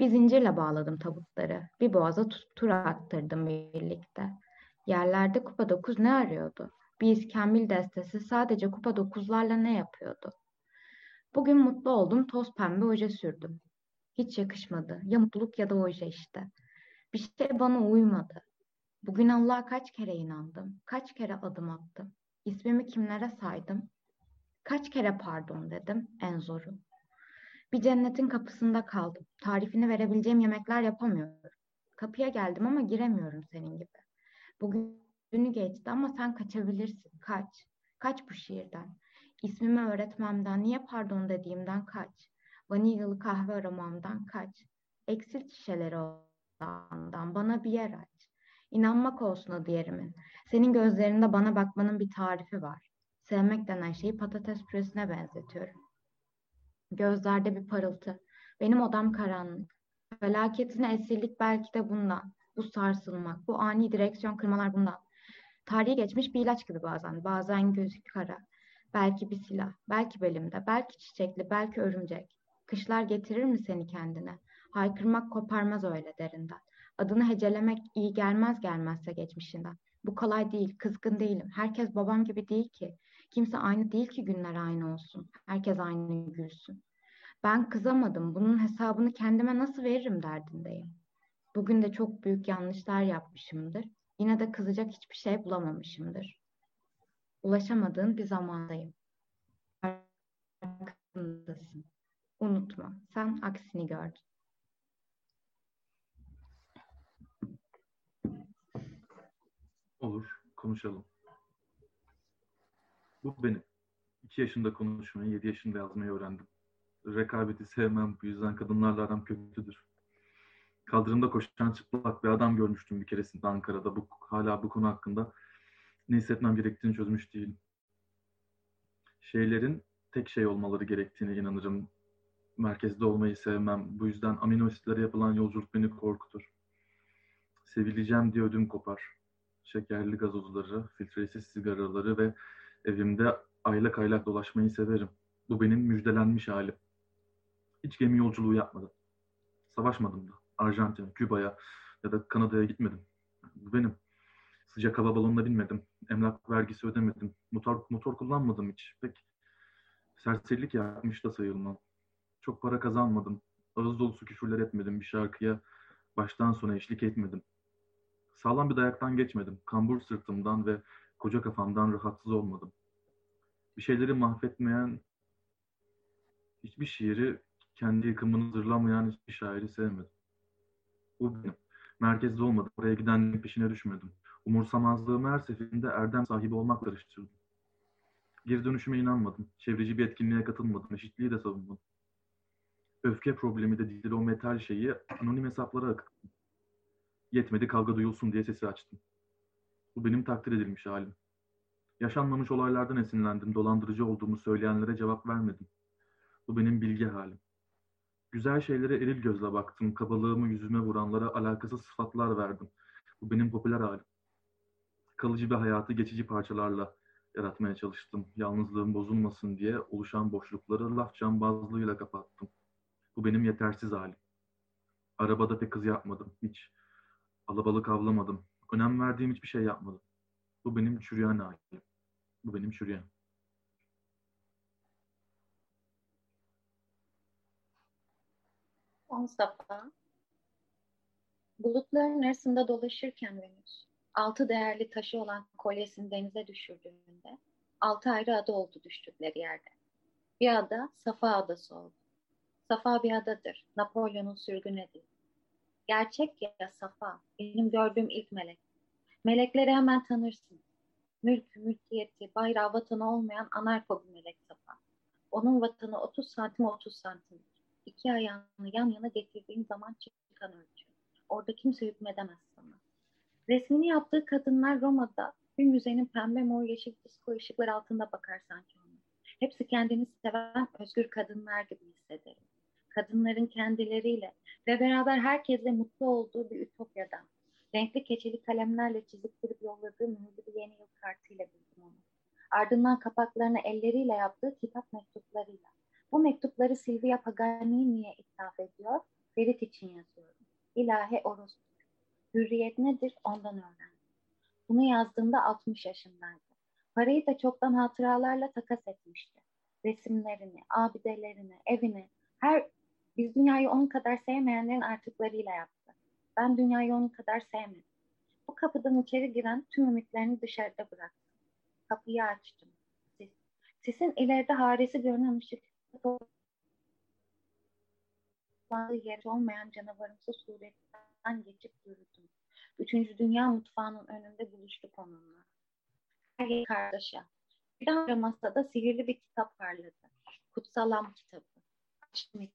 Bir zincirle bağladım tabutları. Bir boğaza tur attırdım birlikte. Yerlerde kupa dokuz ne arıyordu? Bir iskambil destesi sadece kupa dokuzlarla ne yapıyordu? Bugün mutlu oldum, toz pembe oje sürdüm. Hiç yakışmadı. Ya mutluluk ya da oje işte. Bir şey bana uymadı. Bugün Allah'a kaç kere inandım, kaç kere adım attım. İsmimi kimlere saydım? Kaç kere pardon dedim, en zoru. Bir cennetin kapısında kaldım. Tarifini verebileceğim yemekler yapamıyorum. Kapıya geldim ama giremiyorum senin gibi. Bugün günü geçti ama sen kaçabilirsin. Kaç. Kaç bu şiirden. İsmimi öğretmemden, niye pardon dediğimden kaç. Vanilyalı kahve aramamdan kaç. Eksil şişeleri olandan bana bir yer aç. İnanmak olsun adı yerimin. Senin gözlerinde bana bakmanın bir tarifi var. Sevmek denen şeyi patates püresine benzetiyorum. Gözlerde bir parıltı. Benim odam karanlık. Felaketine esirlik belki de bundan. Bu sarsılmak, bu ani direksiyon kırmalar bundan. Tarihi geçmiş bir ilaç gibi bazen. Bazen gözü kara. Belki bir silah, belki belimde, belki çiçekli, belki örümcek. Kışlar getirir mi seni kendine? Haykırmak koparmaz öyle derinden. Adını hecelemek iyi gelmez gelmezse geçmişinden. Bu kolay değil, kızgın değilim. Herkes babam gibi değil ki. Kimse aynı değil ki günler aynı olsun. Herkes aynı gülsün. Ben kızamadım. Bunun hesabını kendime nasıl veririm derdindeyim. Bugün de çok büyük yanlışlar yapmışımdır. Yine de kızacak hiçbir şey bulamamışımdır. Ulaşamadığın bir zamandayım. Farkındasın. Unutma. Sen aksini gördün. Olur. Konuşalım. Bu benim. İki yaşında konuşmayı, yedi yaşında yazmayı öğrendim. Rekabeti sevmem. Bu yüzden kadınlarla aram kötüdür. Kaldırımda koşan çıplak bir adam görmüştüm bir keresinde Ankara'da. Bu, hala bu konu hakkında ne hissetmem gerektiğini çözmüş değilim. Şeylerin tek şey olmaları gerektiğine inanırım. Merkezde olmayı sevmem. Bu yüzden amino asitlere yapılan yolculuk beni korkutur. Sevileceğim diye ödüm kopar. Şekerli gazozları, filtresiz sigaraları ve evimde aylak aylak dolaşmayı severim. Bu benim müjdelenmiş halim. Hiç gemi yolculuğu yapmadım. Savaşmadım da. Arjantin, Küba'ya ya da Kanada'ya gitmedim. Bu benim. Sıcak hava balonuna binmedim. Emlak vergisi ödemedim. Motor, motor kullanmadım hiç. Pek serserilik yapmış da sayılmam. Çok para kazanmadım. Ağız dolusu küfürler etmedim. Bir şarkıya baştan sona eşlik etmedim. Sağlam bir dayaktan geçmedim. Kambur sırtımdan ve koca kafamdan rahatsız olmadım. Bir şeyleri mahvetmeyen hiçbir şiiri kendi yıkımını zırlamayan hiçbir şairi sevmedim. Bu benim. Merkezde olmadım. Oraya gidenlerin peşine düşmedim. Umursamazlığımı her seferinde erdem sahibi olmakla karıştırdım. Geri dönüşüme inanmadım. Çevreci bir etkinliğe katılmadım. Eşitliği de savunmadım. Öfke problemi de değil o metal şeyi anonim hesaplara akıttım. Yetmedi kavga duyulsun diye sesi açtım. Bu benim takdir edilmiş halim. Yaşanmamış olaylardan esinlendim. Dolandırıcı olduğumu söyleyenlere cevap vermedim. Bu benim bilgi halim. Güzel şeylere eril gözle baktım. Kabalığımı yüzüme vuranlara alakasız sıfatlar verdim. Bu benim popüler halim. Kalıcı bir hayatı geçici parçalarla yaratmaya çalıştım. Yalnızlığım bozulmasın diye oluşan boşlukları laf cambazlığıyla kapattım. Bu benim yetersiz halim. Arabada pek kız yapmadım. Hiç alabalık avlamadım. Önem verdiğim hiçbir şey yapmadım. Bu benim çürüyen halim. Bu benim çürüyen. Son safa. Bulutların arasında dolaşırken Venüs, altı değerli taşı olan kolyesini denize düşürdüğünde, altı ayrı ada oldu düştükleri yerde. Bir ada Safa adası oldu. Safa bir adadır. Napolyon'un sürgün edildi. Gerçek ya Safa, benim gördüğüm ilk melek. Melekleri hemen tanırsın. Mülkü, mülkiyeti, bayrağı, vatanı olmayan anarko bir melek Safa. Onun vatanı 30 santim 30 santim. İki ayağını yan yana getirdiğin zaman çıkan ölçü. Orada kimse hükmedemez sana. Resmini yaptığı kadınlar Roma'da bir müzenin pembe mor yeşil disko ışıklar altında bakar sanki ona. Hepsi kendini seven özgür kadınlar gibi hissederim. Kadınların kendileriyle ve beraber herkesle mutlu olduğu bir ütopyadan. Renkli keçeli kalemlerle çiziktirip yolladığı mühürlü bir yeni yıl kartıyla bildim onu. Ardından kapaklarını elleriyle yaptığı kitap mektuplarıyla. Bu mektupları Silvia Paganini'ye ithaf ediyor, Ferit için yazıyorum. İlahi orospu. Hürriyet nedir ondan öğrendim. Bunu yazdığımda 60 yaşındaydı. Parayı da çoktan hatıralarla takas etmişti. Resimlerini, abidelerini, evini, her biz dünyayı onun kadar sevmeyenlerin artıklarıyla yaptı. Ben dünyayı onun kadar sevmedim. Bu kapıdan içeri giren tüm ümitlerini dışarıda bıraktım. Kapıyı açtım. Sis. Sisin ileride haresi görünen ışık yer olmayan canavarımsı suretten geçip yürüdüm. Üçüncü Dünya mutfağının önünde buluştuk onunla. Her kardeşe. Bir daha masada sihirli bir kitap parladı. Kutsalam kitabı. Açtım.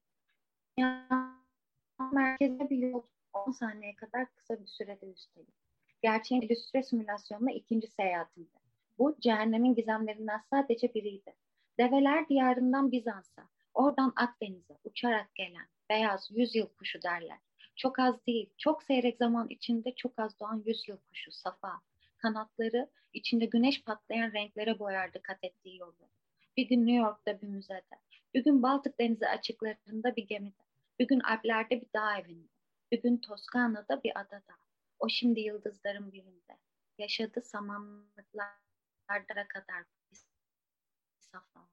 Merkeze bir yol 10 saniye kadar kısa bir sürede üstelik. Gerçeğin illüstre simülasyonuna ikinci seyahatimdi. Bu cehennemin gizemlerinden sadece biriydi. Develer diyarından Bizans'a, oradan Akdeniz'e uçarak gelen beyaz yüzyıl kuşu derler. Çok az değil, çok seyrek zaman içinde çok az doğan yüzyıl kuşu, safa. Kanatları içinde güneş patlayan renklere boyardı kat ettiği yolu. Bir gün New York'ta bir müzede, bir gün Baltık Denizi açıklarında bir gemide, bir gün Alplerde bir dağ evinde, bir gün Toskana'da bir adada. O şimdi yıldızların birinde. Yaşadı samanlıklara kadar safa.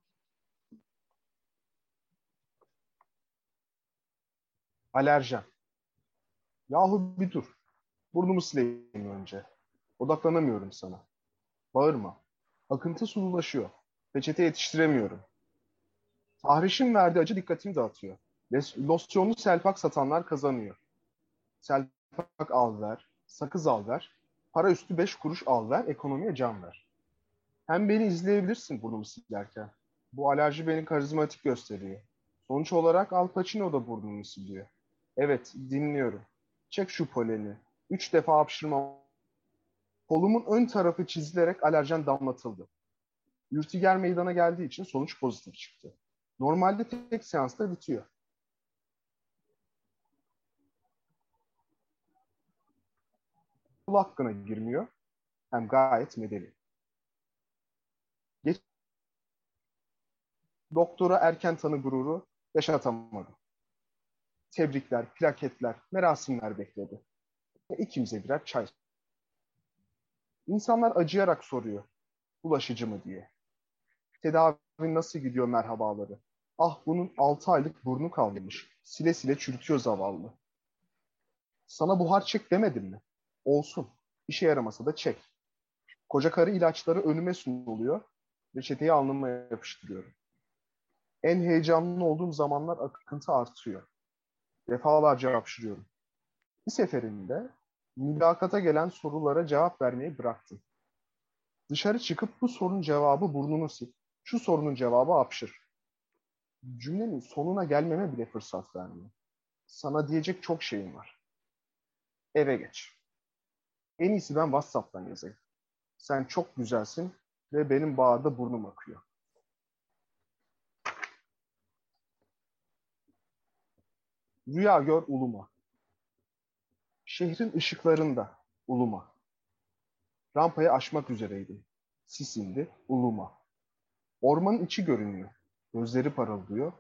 Alerjen. Yahu bir dur. Burnumu sileyim önce. Odaklanamıyorum sana. Bağırma. Akıntı sululaşıyor. Peçete yetiştiremiyorum. Tahrişin verdiği acı dikkatimi dağıtıyor. Losyonlu selpak satanlar kazanıyor. Selpak al ver, sakız al ver, para üstü beş kuruş al ver, ekonomiye can ver. Hem beni izleyebilirsin burnumu silerken. Bu alerji beni karizmatik gösteriyor. Sonuç olarak Al Pacino da burnumu siliyor. Evet, dinliyorum. Çek şu poleni. Üç defa hapşırma. Kolumun ön tarafı çizilerek alerjen damlatıldı. Ürtiger meydana geldiği için sonuç pozitif çıktı. Normalde tek seansta bitiyor. Kul hakkına girmiyor. Hem gayet medeni. Geç Doktora erken tanı gururu yaşatamadı. Tebrikler, plaketler, merasimler bekledi. Ve ikimize birer çay. İnsanlar acıyarak soruyor. Bulaşıcı mı diye. Tedavi nasıl gidiyor merhabaları. Ah bunun altı aylık burnu kalmış. Sile sile çürütüyor zavallı. Sana buhar çek demedim mi? Olsun. İşe yaramasa da çek. Koca karı ilaçları önüme sunuluyor. Reçeteyi alnıma yapıştırıyorum. En heyecanlı olduğum zamanlar akıntı artıyor. Defalarca hapşırıyorum. Bir seferinde mülakata gelen sorulara cevap vermeyi bıraktım. Dışarı çıkıp bu sorunun cevabı burnunu sil. Şu sorunun cevabı hapşır. Cümlenin sonuna gelmeme bile fırsat vermiyor. Sana diyecek çok şeyim var. Eve geç. En iyisi ben WhatsApp'tan yazayım. Sen çok güzelsin ve benim bağırda burnum akıyor. Rüya gör uluma. Şehrin ışıklarında uluma. Rampayı aşmak üzereydim. Sis indi uluma. Ormanın içi görünüyor. Gözleri parıldıyor.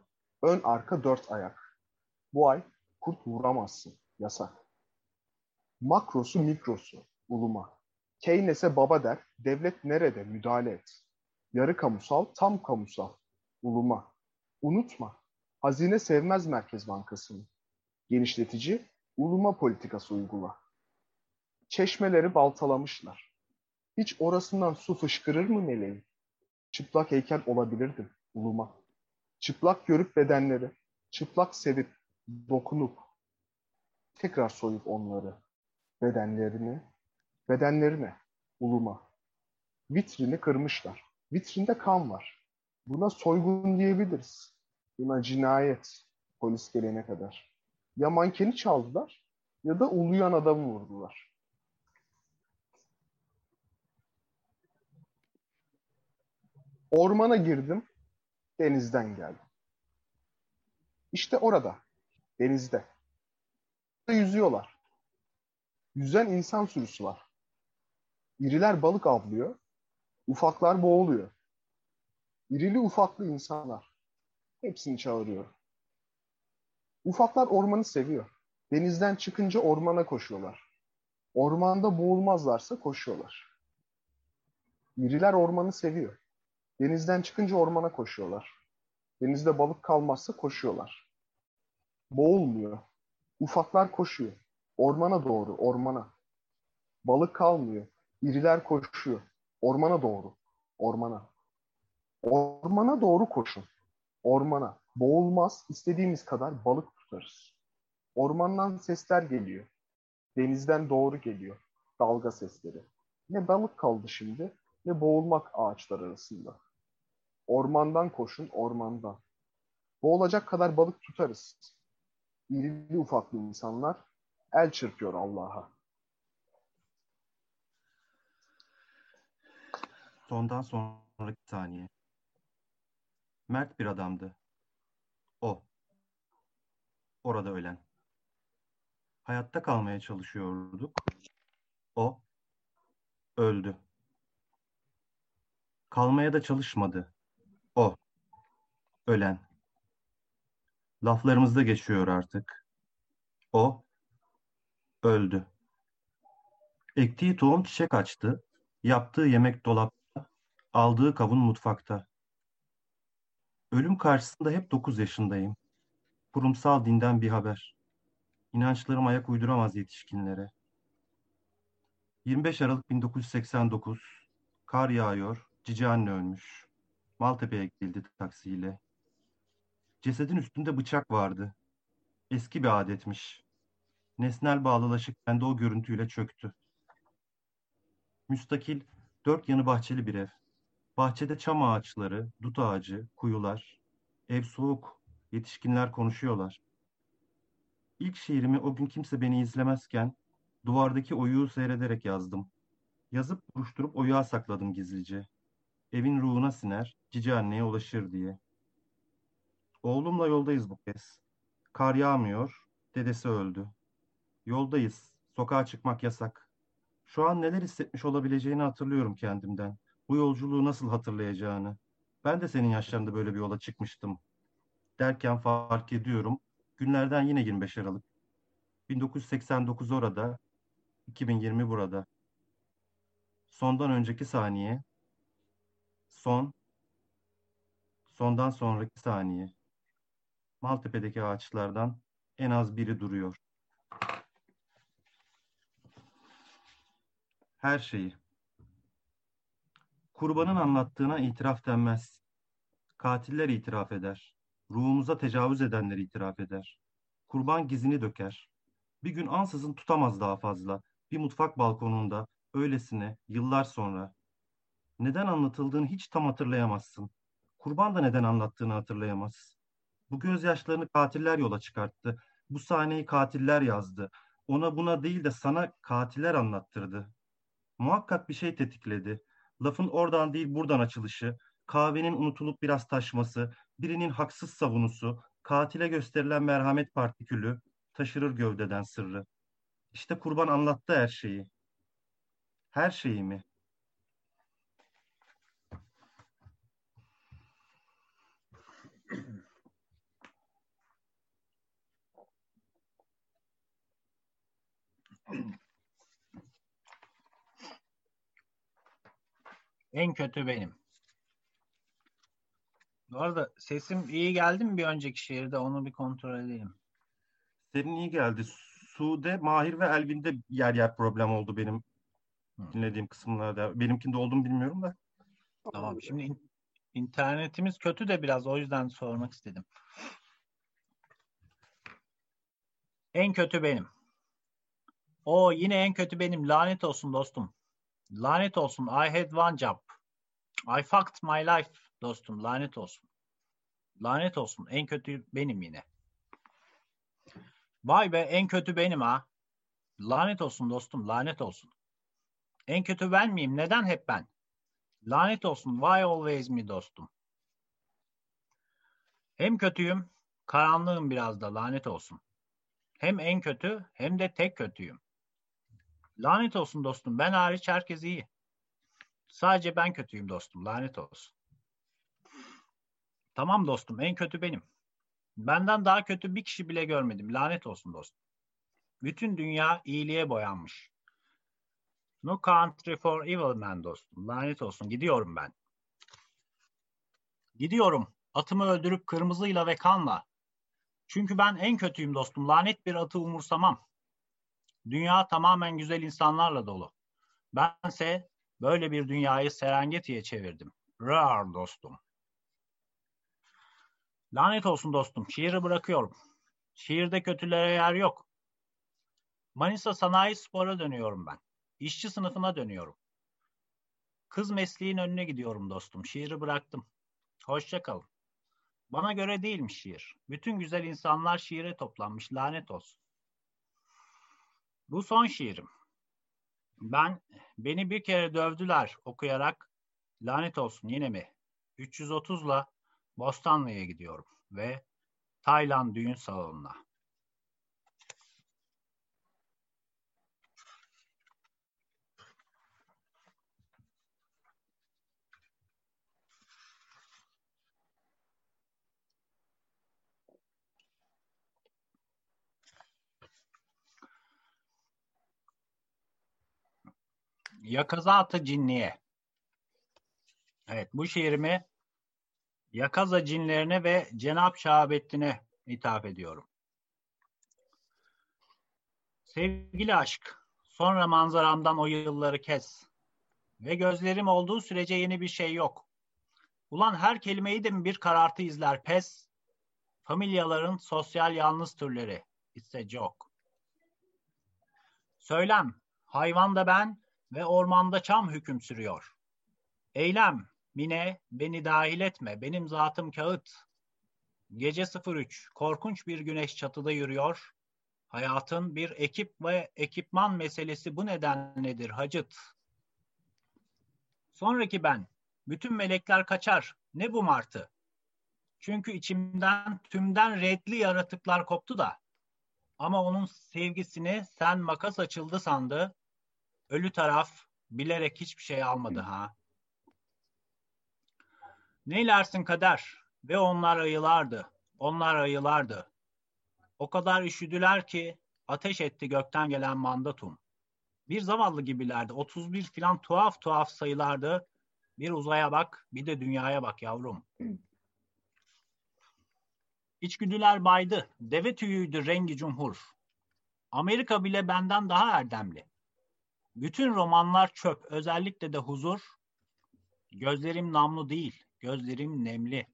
Ön arka dört ayak. Bu ay kurt vuramazsın. Yasak. Makrosu mikrosu. Uluma. Keynes'e baba der. Devlet nerede? Müdahale et. Yarı kamusal, tam kamusal. Uluma. Unutma. Hazine sevmez Merkez Bankası'nı. Genişletici, uluma politikası uygula. Çeşmeleri baltalamışlar. Hiç orasından su fışkırır mı meleğim? Çıplak heykel olabilirdim uluma. Çıplak görüp bedenleri, çıplak sevip, dokunup. Tekrar soyup onları, bedenlerini, bedenlerine, uluma. Vitrini kırmışlar. Vitrinde kan var. Buna soygun diyebiliriz. Buna cinayet polis gelene kadar. Ya mankeni çaldılar ya da uluyan adamı vurdular. Ormana girdim, denizden geldim. İşte orada, denizde. Yüzüyorlar. Yüzen insan sürüsü var. İriler balık avlıyor, ufaklar boğuluyor. İrili ufaklı insanlar. Hepsini çağırıyor. Ufaklar ormanı seviyor. Denizden çıkınca ormana koşuyorlar. Ormanda boğulmazlarsa koşuyorlar. İriler ormanı seviyor. Denizden çıkınca ormana koşuyorlar. Denizde balık kalmazsa koşuyorlar. Boğulmuyor. Ufaklar koşuyor. Ormana doğru, ormana. Balık kalmıyor. İriler koşuyor. Ormana doğru, ormana. Ormana doğru koşun. Ormana. Boğulmaz, istediğimiz kadar balık tutarız. Ormandan sesler geliyor. Denizden doğru geliyor. Dalga sesleri. Ne balık kaldı şimdi, ne boğulmak ağaçlar arasında. Ormandan koşun, ormandan. Boğulacak kadar balık tutarız. İrili ufaklı insanlar el çırpıyor Allah'a. Sondan sonraki saniye. Mert bir adamdı. O. Orada ölen. Hayatta kalmaya çalışıyorduk. O. Öldü. Kalmaya da çalışmadı. O. Ölen. Laflarımızda geçiyor artık. O. Öldü. Ektiği tohum çiçek açtı. Yaptığı yemek dolapta. Aldığı kavun mutfakta. Ölüm karşısında hep dokuz yaşındayım. Kurumsal dinden bir haber. İnançlarım ayak uyduramaz yetişkinlere. 25 Aralık 1989. Kar yağıyor. Cici anne ölmüş. Maltepe'ye gidildi taksiyle. Cesedin üstünde bıçak vardı. Eski bir adetmiş. Nesnel bağlılaşık bende o görüntüyle çöktü. Müstakil, dört yanı bahçeli bir ev. Bahçede çam ağaçları, dut ağacı, kuyular. Ev soğuk, yetişkinler konuşuyorlar. İlk şiirimi o gün kimse beni izlemezken duvardaki oyuğu seyrederek yazdım. Yazıp buruşturup oyuğa sakladım gizlice. Evin ruhuna siner, cici anneye ulaşır diye. Oğlumla yoldayız bu kez. Kar yağmıyor, dedesi öldü. Yoldayız, sokağa çıkmak yasak. Şu an neler hissetmiş olabileceğini hatırlıyorum kendimden. Bu yolculuğu nasıl hatırlayacağını. Ben de senin yaşlarında böyle bir yola çıkmıştım. Derken fark ediyorum. Günlerden yine 25 Aralık. 1989 orada, 2020 burada. Sondan önceki saniye, son, sondan sonraki saniye. Maltepe'deki ağaçlardan en az biri duruyor. Her şeyi. Kurbanın anlattığına itiraf denmez. Katiller itiraf eder. Ruhumuza tecavüz edenler itiraf eder. Kurban gizini döker. Bir gün ansızın tutamaz daha fazla. Bir mutfak balkonunda, öylesine, yıllar sonra. Neden anlatıldığını hiç tam hatırlayamazsın. Kurban da neden anlattığını hatırlayamaz. Bu gözyaşlarını katiller yola çıkarttı. Bu sahneyi katiller yazdı. Ona buna değil de sana katiller anlattırdı. Muhakkak bir şey tetikledi. Lafın oradan değil buradan açılışı, kahvenin unutulup biraz taşması, birinin haksız savunusu, katile gösterilen merhamet partikülü, taşırır gövdeden sırrı. İşte kurban anlattı her şeyi. Her şeyi mi? En kötü benim. Bu arada sesim iyi geldi mi bir önceki şiirde onu bir kontrol edelim. Senin iyi geldi. Sude, Mahir ve Elvin'de yer yer problem oldu benim dinlediğim kısımlarda. Benimkinde olduğunu bilmiyorum da. Tamam şimdi in- internetimiz kötü de biraz o yüzden sormak istedim. En kötü benim. O yine en kötü benim. Lanet olsun dostum. Lanet olsun. I had one job. I fucked my life dostum. Lanet olsun. Lanet olsun. En kötü benim yine. Vay be en kötü benim ha. Lanet olsun dostum. Lanet olsun. En kötü ben miyim? Neden hep ben? Lanet olsun. Why always me dostum. Hem kötüyüm, karanlığım biraz da lanet olsun. Hem en kötü hem de tek kötüyüm. Lanet olsun dostum. Ben hariç herkes iyi. Sadece ben kötüyüm dostum. Lanet olsun. Tamam dostum. En kötü benim. Benden daha kötü bir kişi bile görmedim. Lanet olsun dostum. Bütün dünya iyiliğe boyanmış. No country for evil men dostum. Lanet olsun. Gidiyorum ben. Gidiyorum. Atımı öldürüp kırmızıyla ve kanla. Çünkü ben en kötüyüm dostum. Lanet bir atı umursamam. Dünya tamamen güzel insanlarla dolu. Bense böyle bir dünyayı Serengeti'ye çevirdim. Rar dostum. Lanet olsun dostum. Şiiri bırakıyorum. Şiirde kötülere yer yok. Manisa Sanayi Spor'a dönüyorum ben. İşçi sınıfına dönüyorum. Kız mesleğin önüne gidiyorum dostum. Şiiri bıraktım. Hoşça kalın. Bana göre değilmiş şiir. Bütün güzel insanlar şiire toplanmış. Lanet olsun. Bu son şiirim. Ben beni bir kere dövdüler okuyarak lanet olsun yine mi? 330'la Bostanlı'ya gidiyorum ve Tayland düğün salonuna. Yakazatı Cinniye. Evet bu şiirimi Yakaza cinlerine ve Cenap Şahabettin'e ithaf ediyorum. Sevgili aşk, sonra manzaramdan o yılları kes. Ve gözlerim olduğu sürece yeni bir şey yok. Ulan her kelimeyi de mi bir karartı izler pes? Familyaların sosyal yalnız türleri. It's a joke. Söylem, hayvanda ben ve ormanda çam hüküm sürüyor. Eylem, Mine, beni dahil etme, benim zatım kağıt. Gece 03, korkunç bir güneş çatıda yürüyor. Hayatın bir ekip ve ekipman meselesi bu nedenledir hacıt. Sonraki ben, bütün melekler kaçar, ne bu martı? Çünkü içimden tümden redli yaratıklar koptu da. Ama onun sevgisini sen makas açıldı sandı. Ölü taraf bilerek hiçbir şey almadı ha. Neylersin kader ve onlar ayılardı. Onlar ayılardı. O kadar üşüdüler ki ateş etti gökten gelen mandatum. Bir zavallı gibilerdi. 31 filan tuhaf tuhaf sayılardı. Bir uzaya bak, bir de dünyaya bak yavrum. İçgüdüler baydı. Deve tüyüydü rengi cumhur. Amerika bile benden daha erdemli. Bütün romanlar çöp, özellikle de huzur. Gözlerim namlu değil, gözlerim nemli.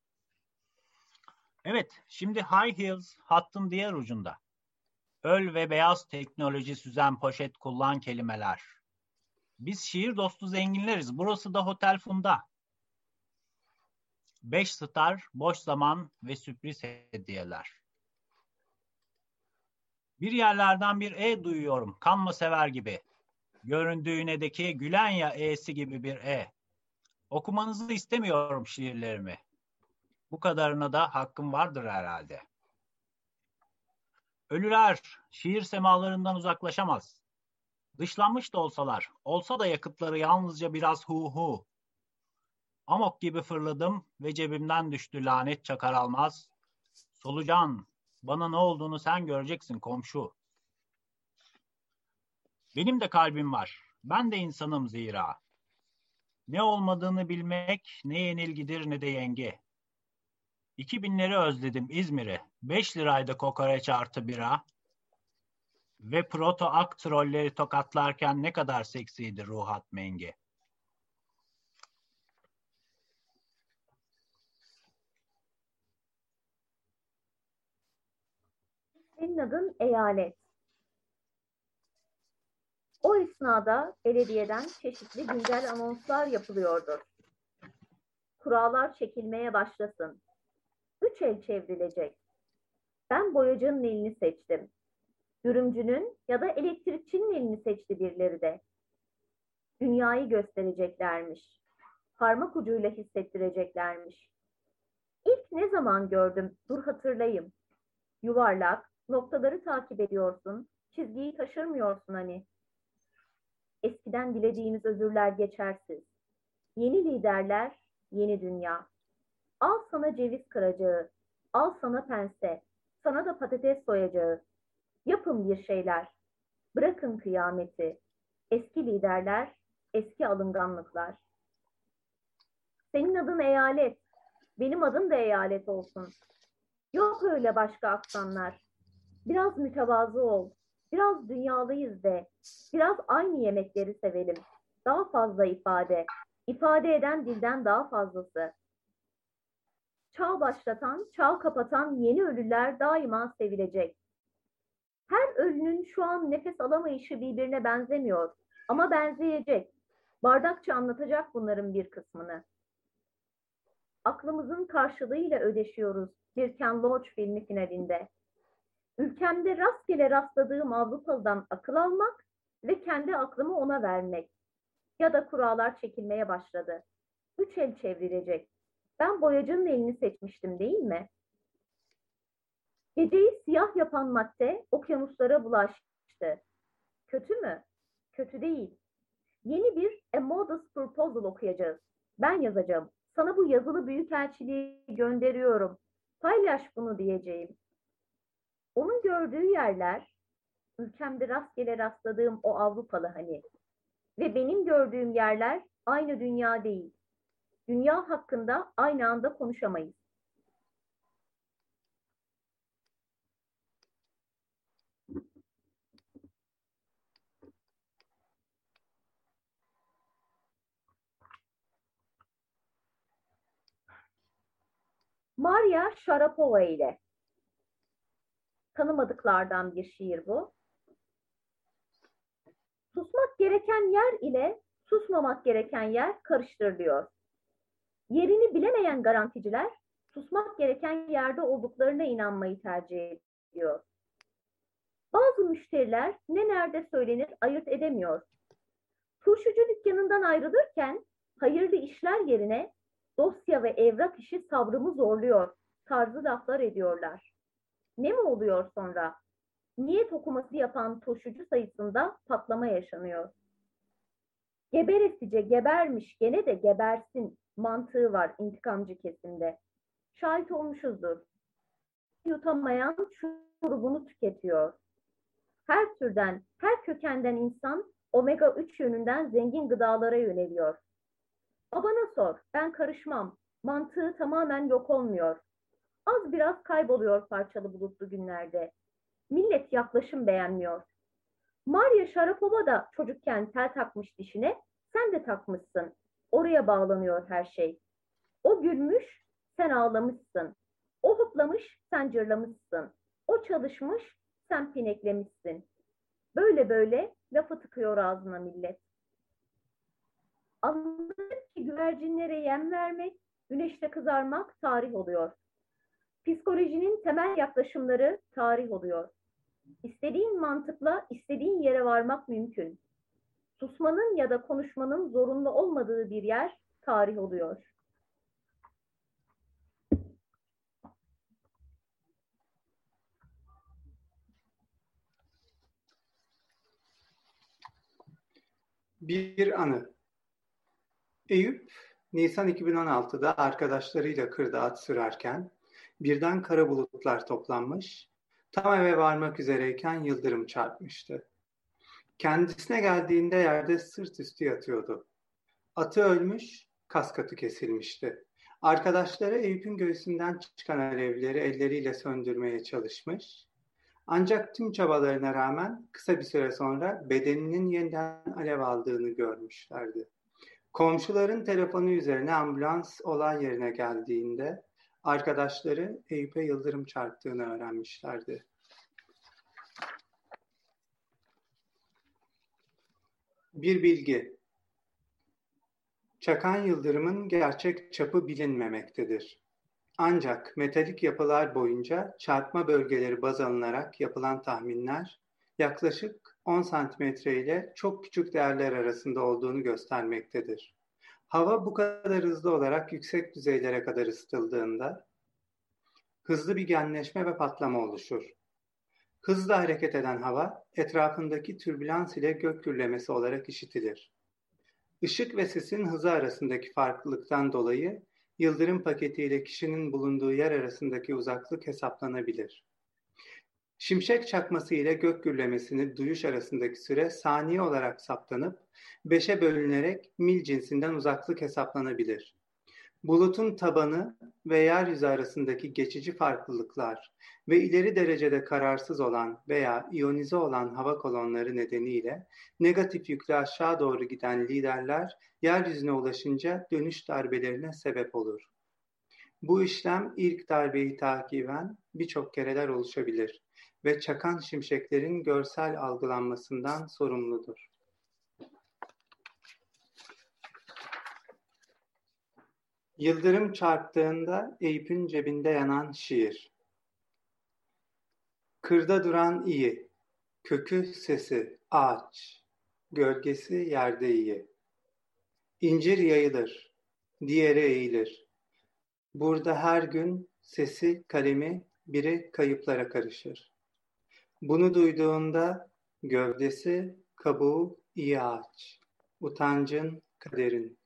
Evet, şimdi High Heels hattın diğer ucunda. Öl ve beyaz teknoloji süzen poşet kullan kelimeler. Biz şiir dostu zenginleriz. Burası da Hotel Funda. Beş star, boş zaman ve sürpriz hediyeler. Bir yerlerden bir E duyuyorum. Kanma sever gibi. Göründüğünedeki gülen ya E'si gibi bir E. Okumanızı istemiyorum şiirlerimi. Bu kadarına da hakkım vardır herhalde. Ölüler şiir semalarından uzaklaşamaz. Dışlanmış da olsalar, olsa da yakıtları yalnızca biraz hu hu. Amok gibi fırladım ve cebimden düştü lanet çakar almaz. Solucan, bana ne olduğunu sen göreceksin komşu. Benim de kalbim var. Ben de insanım zira. Ne olmadığını bilmek ne yenilgidir ne de yenge. İki binleri özledim İzmir'i. Beş liraydı kokoreç artı bira. Ve proto ak trolleri tokatlarken ne kadar seksiydi Ruhat Mengi. Senin adın eyalet. O esnada belediyeden çeşitli güncel anonslar yapılıyordu. Kurallar çekilmeye başlasın. Üç el çevrilecek. Ben boyacının elini seçtim. Dürümcünün ya da elektrikçinin elini seçti birileri de. Dünyayı göstereceklermiş. Parmak ucuyla hissettireceklermiş. İlk ne zaman gördüm? Dur hatırlayayım. Yuvarlak, noktaları takip ediyorsun, çizgiyi taşırmıyorsun hani. Eskiden dilediğimiz özürler geçersiz. Yeni liderler, yeni dünya. Al sana ceviz kıracağı, al sana pense, sana da patates soyacağı. Yapın bir şeyler. Bırakın kıyameti. Eski liderler, eski alınganlıklar. Senin adın eyalet. Benim adım da eyalet olsun. Yok öyle başka aksanlar. Biraz mütevazı ol. Biraz dünyalıyız de. Biraz aynı yemekleri sevelim. Daha fazla ifade. İfade eden dilden daha fazlası. Çağ başlatan, çağ kapatan yeni ölüler daima sevilecek. Her ölünün şu an nefes alamayışı birbirine benzemiyor. Ama benzeyecek. Bardakçı anlatacak bunların bir kısmını. Aklımızın karşılığıyla ödeşiyoruz bir Ken Loach filmi finalinde. Ülkemde rastgele rastladığım Avrupalı'dan akıl almak ve kendi aklımı ona vermek. Ya da kurallar çekilmeye başladı. Üç el çevrilecek. Ben boyacının elini seçmiştim değil mi? Geceyi siyah yapan madde okyanuslara bulaştı. Kötü mü? Kötü değil. Yeni bir A Modest Proposal okuyacağız. Ben yazacağım. Sana bu yazılı büyükelçiliği gönderiyorum. Paylaş bunu diyeceğim. Onun gördüğü yerler, ülkemde rastgele rastladığım o Avrupalı hani ve benim gördüğüm yerler aynı dünya değil. Dünya hakkında aynı anda konuşamayız. Maria Sharapova ile tanımadıklardan bir şiir bu. Susmak gereken yer ile susmamak gereken yer karıştırılıyor. Yerini bilemeyen garanticiler susmak gereken yerde olduklarına inanmayı tercih ediyor. Bazı müşteriler ne nerede söylenir ayırt edemiyor. Turşucu dükkanından ayrılırken hayırlı işler yerine dosya ve evrak işi sabrımı zorluyor tarzı laflar ediyorlar. Ne mi oluyor sonra? Niyet okuması yapan turşucu sayısında patlama yaşanıyor. Geberesice gebermiş gene de gebersin mantığı var intikamcı kesimde. Şahit olmuşuzdur. Yutamayan şurubunu tüketiyor. Her türden, her kökenden insan omega 3 yönünden zengin gıdalara yöneliyor. Babana sor, ben karışmam. Mantığı tamamen yok olmuyor. Az biraz kayboluyor parçalı bulutlu günlerde. Millet yaklaşım beğenmiyor. Maria Sharapova da çocukken tel takmış dişine, sen de takmışsın. Oraya bağlanıyor her şey. O gülmüş, sen ağlamışsın. O hoplamış, sen cırlamışsın. O çalışmış, sen pineklemişsin. Böyle böyle lafı tıkıyor ağzına millet. Anladım ki güvercinlere yem vermek, güneşte kızarmak tarih oluyor. Psikolojinin temel yaklaşımları tarih oluyor. İstediğin mantıkla istediğin yere varmak mümkün. Susmanın ya da konuşmanın zorunlu olmadığı bir yer tarih oluyor. Bir anı. Eyüp, Nisan 2016'da arkadaşlarıyla kırda at sürerken birden kara bulutlar toplanmış, tam eve varmak üzereyken yıldırım çarpmıştı. Kendisine geldiğinde yerde sırt üstü yatıyordu. Atı ölmüş, kaskatı kesilmişti. Arkadaşları Eyüp'ün göğsünden çıkan alevleri elleriyle söndürmeye çalışmış. Ancak tüm çabalarına rağmen kısa bir süre sonra bedeninin yeniden alev aldığını görmüşlerdi. Komşuların telefonu üzerine ambulans olay yerine geldiğinde arkadaşları Eyüp'e yıldırım çarptığını öğrenmişlerdi. Bir bilgi. Çakan yıldırımın gerçek çapı bilinmemektedir. Ancak metalik yapılar boyunca çarpma bölgeleri baz alınarak yapılan tahminler yaklaşık 10 santimetre ile çok küçük değerler arasında olduğunu göstermektedir. Hava bu kadar hızlı olarak yüksek düzeylere kadar ısıtıldığında hızlı bir genleşme ve patlama oluşur. Hızla hareket eden hava etrafındaki türbülans ile gök gürlemesi olarak işitilir. Işık ve sesin hızı arasındaki farklılıktan dolayı yıldırım paketiyle kişinin bulunduğu yer arasındaki uzaklık hesaplanabilir. Şimşek çakması ile gök gürlemesini duyuş arasındaki süre saniye olarak saptanıp beşe bölünerek mil cinsinden uzaklık hesaplanabilir. Bulutun tabanı ve yeryüzü arasındaki geçici farklılıklar ve ileri derecede kararsız olan veya iyonize olan hava kolonları nedeniyle negatif yüklü aşağı doğru giden liderler yeryüzüne ulaşınca dönüş darbelerine sebep olur. Bu işlem ilk darbeyi takiben birçok kereler oluşabilir ve çakan şimşeklerin görsel algılanmasından sorumludur. Yıldırım çarptığında Eyüp'ün cebinde yanan şiir. Kırda duran iyi, kökü sesi ağaç, gölgesi yerde iyi. İncir yayılır, diğeri eğilir. Burada her gün sesi, kalemi biri kayıplara karışır. Bunu duyduğunda gövdesi, kabuğu iyi ağaç, utancın, kaderin.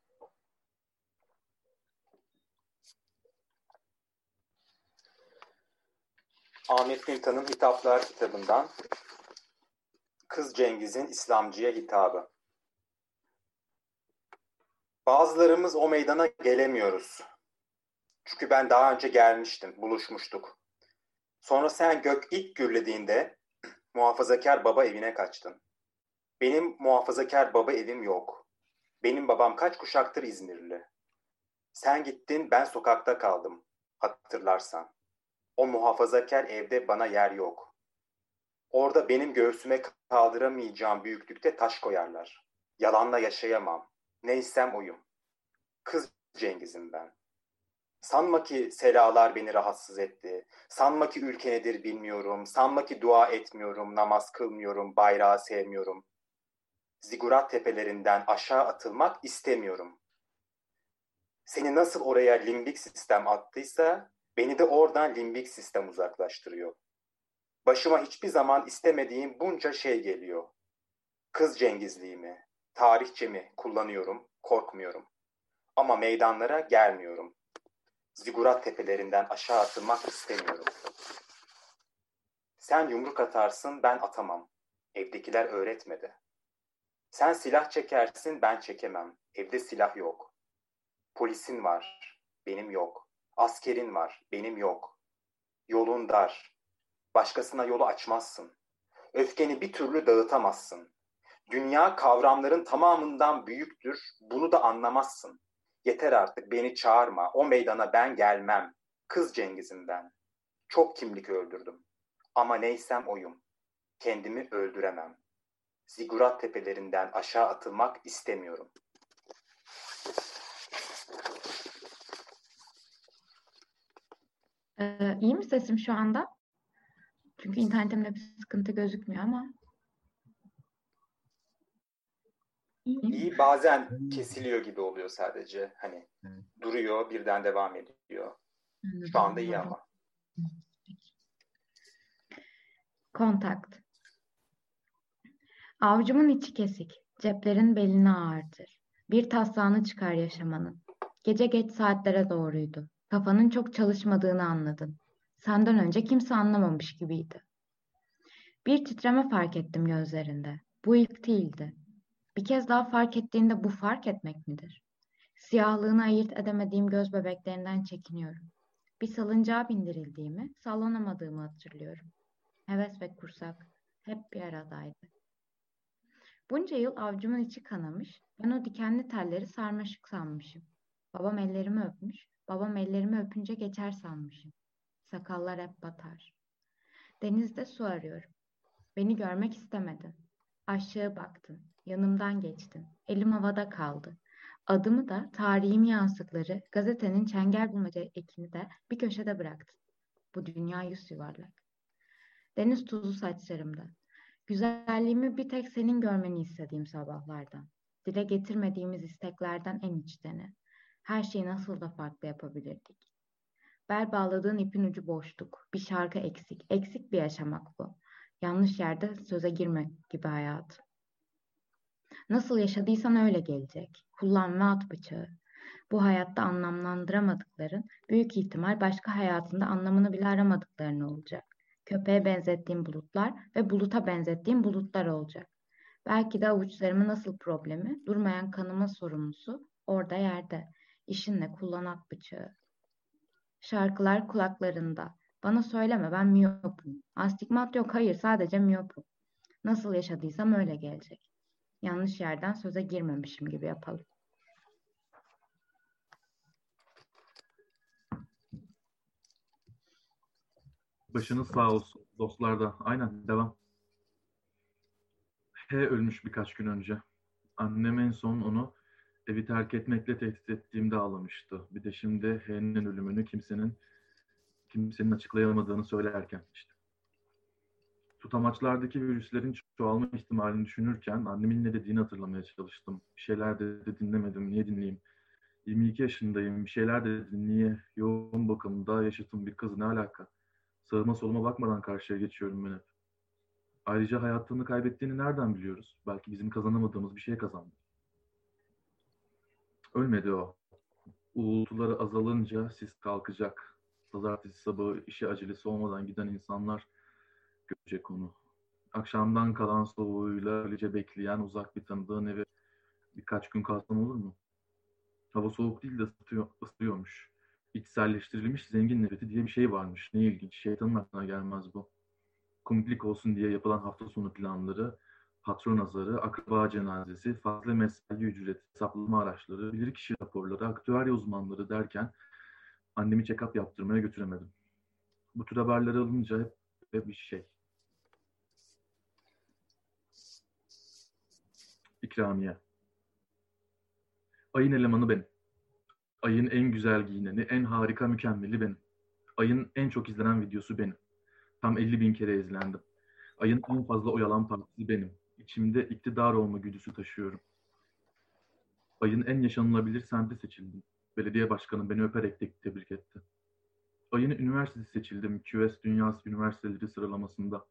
Ahmet Miltan'ın Hitaplar kitabından Kız Cengiz'in İslamcıya hitabı. Bazılarımız o meydana gelemiyoruz. Çünkü ben daha önce gelmiştim, buluşmuştuk. Sonra sen gök ilk gürlediğinde muhafazakar baba evine kaçtın. Benim muhafazakar baba evim yok. Benim babam kaç kuşaktır İzmirli. Sen gittin, ben sokakta kaldım. Hatırlarsan. O muhafazakar evde bana yer yok. Orada benim göğsüme kaldıramayacağım büyüklükte taş koyarlar. Yalanla yaşayamam. Neysem oyum. Kız Cengiz'im ben. Sanma ki selalar beni rahatsız etti. Sanma ki ülke nedir bilmiyorum. Sanma ki dua etmiyorum, namaz kılmıyorum, bayrağı sevmiyorum. Zigurat tepelerinden aşağı atılmak istemiyorum. Seni nasıl oraya limbik sistem attıysa beni de oradan limbik sistem uzaklaştırıyor. Başıma hiçbir zaman istemediğim bunca şey geliyor. Kız Cengizliğimi, tarihçemi kullanıyorum, korkmuyorum. Ama meydanlara gelmiyorum. Zigurat tepelerinden aşağı atılmak istemiyorum. Sen yumruk atarsın, ben atamam. Evdekiler öğretmedi. Sen silah çekersin, ben çekemem. Evde silah yok. Polisin var, benim yok. Askerin var, benim yok. Yolun dar. Başkasına yolu açmazsın. Öfkeni bir türlü dağıtamazsın. Dünya kavramların tamamından büyüktür, bunu da anlamazsın. Yeter artık beni çağırma, o meydana ben gelmem. Kız Cengiz'im ben. Çok kimlik öldürdüm. Ama neysem oyum. Kendimi öldüremem. Zigurat tepelerinden aşağı atılmak istemiyorum. Ee, iyi mi sesim şu anda? Çünkü internetimde bir sıkıntı gözükmüyor ama. İyi, bazen kesiliyor gibi oluyor sadece. Hani duruyor birden devam ediyor. Şu anda iyi ama. Kontakt. Avcumun içi kesik, ceplerin belini ağırtır. Bir taslağını çıkar yaşamanın. Gece geç saatlere doğruydu. Kafanın çok çalışmadığını anladın. Senden önce kimse anlamamış gibiydi. Bir titreme fark ettim gözlerinde. Bu ilk değildi. Bir kez daha fark ettiğinde bu fark etmek midir? Siyahlığını ayırt edemediğim göz bebeklerinden çekiniyorum. Bir salıncağa bindirildiğimi, sallanamadığımı hatırlıyorum. Heves ve kursak hep bir aradaydı. Bunca yıl avcumun içi kanamış, ben o dikenli telleri sarmaşık sanmışım. Babam ellerimi öpmüş, babam ellerimi öpünce geçer sanmışım. Sakallar hep batar. Denizde su arıyorum. Beni görmek istemedin. Aşağı baktın. Yanımdan geçtin. Elim havada kaldı. Adımı da tarihim yansıkları gazetenin çengel bulmaca ekini de bir köşede bıraktın. Bu dünya yüz yuvarlak. Deniz tuzu saçlarımda. Güzelliğimi bir tek senin görmeni istediğim sabahlardan. Dile getirmediğimiz isteklerden en içteni. Her şeyi nasıl da farklı yapabilirdik. Bel bağladığın ipin ucu boşluk. Bir şarkı eksik. Eksik bir yaşamak bu. Yanlış yerde söze girmek gibi hayatım. Nasıl yaşadıysan öyle gelecek. Kullan ve at bıçağı. Bu hayatta anlamlandıramadıkların büyük ihtimal başka hayatında anlamını bile aramadıkların olacak. Köpeğe benzettiğim bulutlar ve buluta benzettiğim bulutlar olacak. Belki de avuçlarımın nasıl problemi, durmayan kanıma sorumlusu orada yerde. İşinle kullan at bıçağı. Şarkılar kulaklarında. Bana söyleme ben miyopum. Astigmat yok hayır sadece miyopum. Nasıl yaşadıysam öyle gelecek. Yanlış yerden söze girmemişim gibi yapalım. Başınız sağ olsun dostlar da. Aynen devam. H ölmüş birkaç gün önce. Annem en son onu evi terk etmekle tehdit ettiğimde ağlamıştı. Bir de şimdi H'nin ölümünü kimsenin kimsenin açıklayamadığını söylerken işte. Tutamaçlardaki virüslerin çoğalma ihtimalini düşünürken annemin ne dediğini hatırlamaya çalıştım. Bir şeyler dedi dinlemedim. Niye dinleyeyim? 22 yaşındayım. Bir şeyler dedi niye? Yoğun bakımda yaşıtım bir kız ne alaka? Sağıma soluma bakmadan karşıya geçiyorum ben hep. Ayrıca hayatını kaybettiğini nereden biliyoruz? Belki bizim kazanamadığımız bir şey kazandı. Ölmedi o. Uğultuları azalınca sis kalkacak. Pazartesi sabahı işi acelesi olmadan giden insanlar görecek onu. Akşamdan kalan soğuğuyla öylece bekleyen uzak bir tanıdığın evi birkaç gün kalsam olur mu? Hava soğuk değil de ısıtıyor, ısıtıyormuş. İçselleştirilmiş zengin nefreti diye bir şey varmış. Ne ilginç. Şeytanın aklına gelmez bu. Komiklik olsun diye yapılan hafta sonu planları, patron azarı, akraba cenazesi, fazla mesai ücreti, hesaplama araçları, bilirkişi raporları, aktüarya uzmanları derken annemi check-up yaptırmaya götüremedim. Bu tür haberleri alınca hep, hep bir şey. İkramiye. Ayın elemanı benim. Ayın en güzel giyineni, en harika mükemmeli benim. Ayın en çok izlenen videosu benim. Tam 50 bin kere izlendim. Ayın en fazla oyalan partisi benim. İçimde iktidar olma güdüsü taşıyorum. Ayın en yaşanılabilir semti seçildim. Belediye başkanı beni öperek de tebrik etti. Ayın üniversitesi seçildim QS Dünyası Üniversiteleri sıralamasında.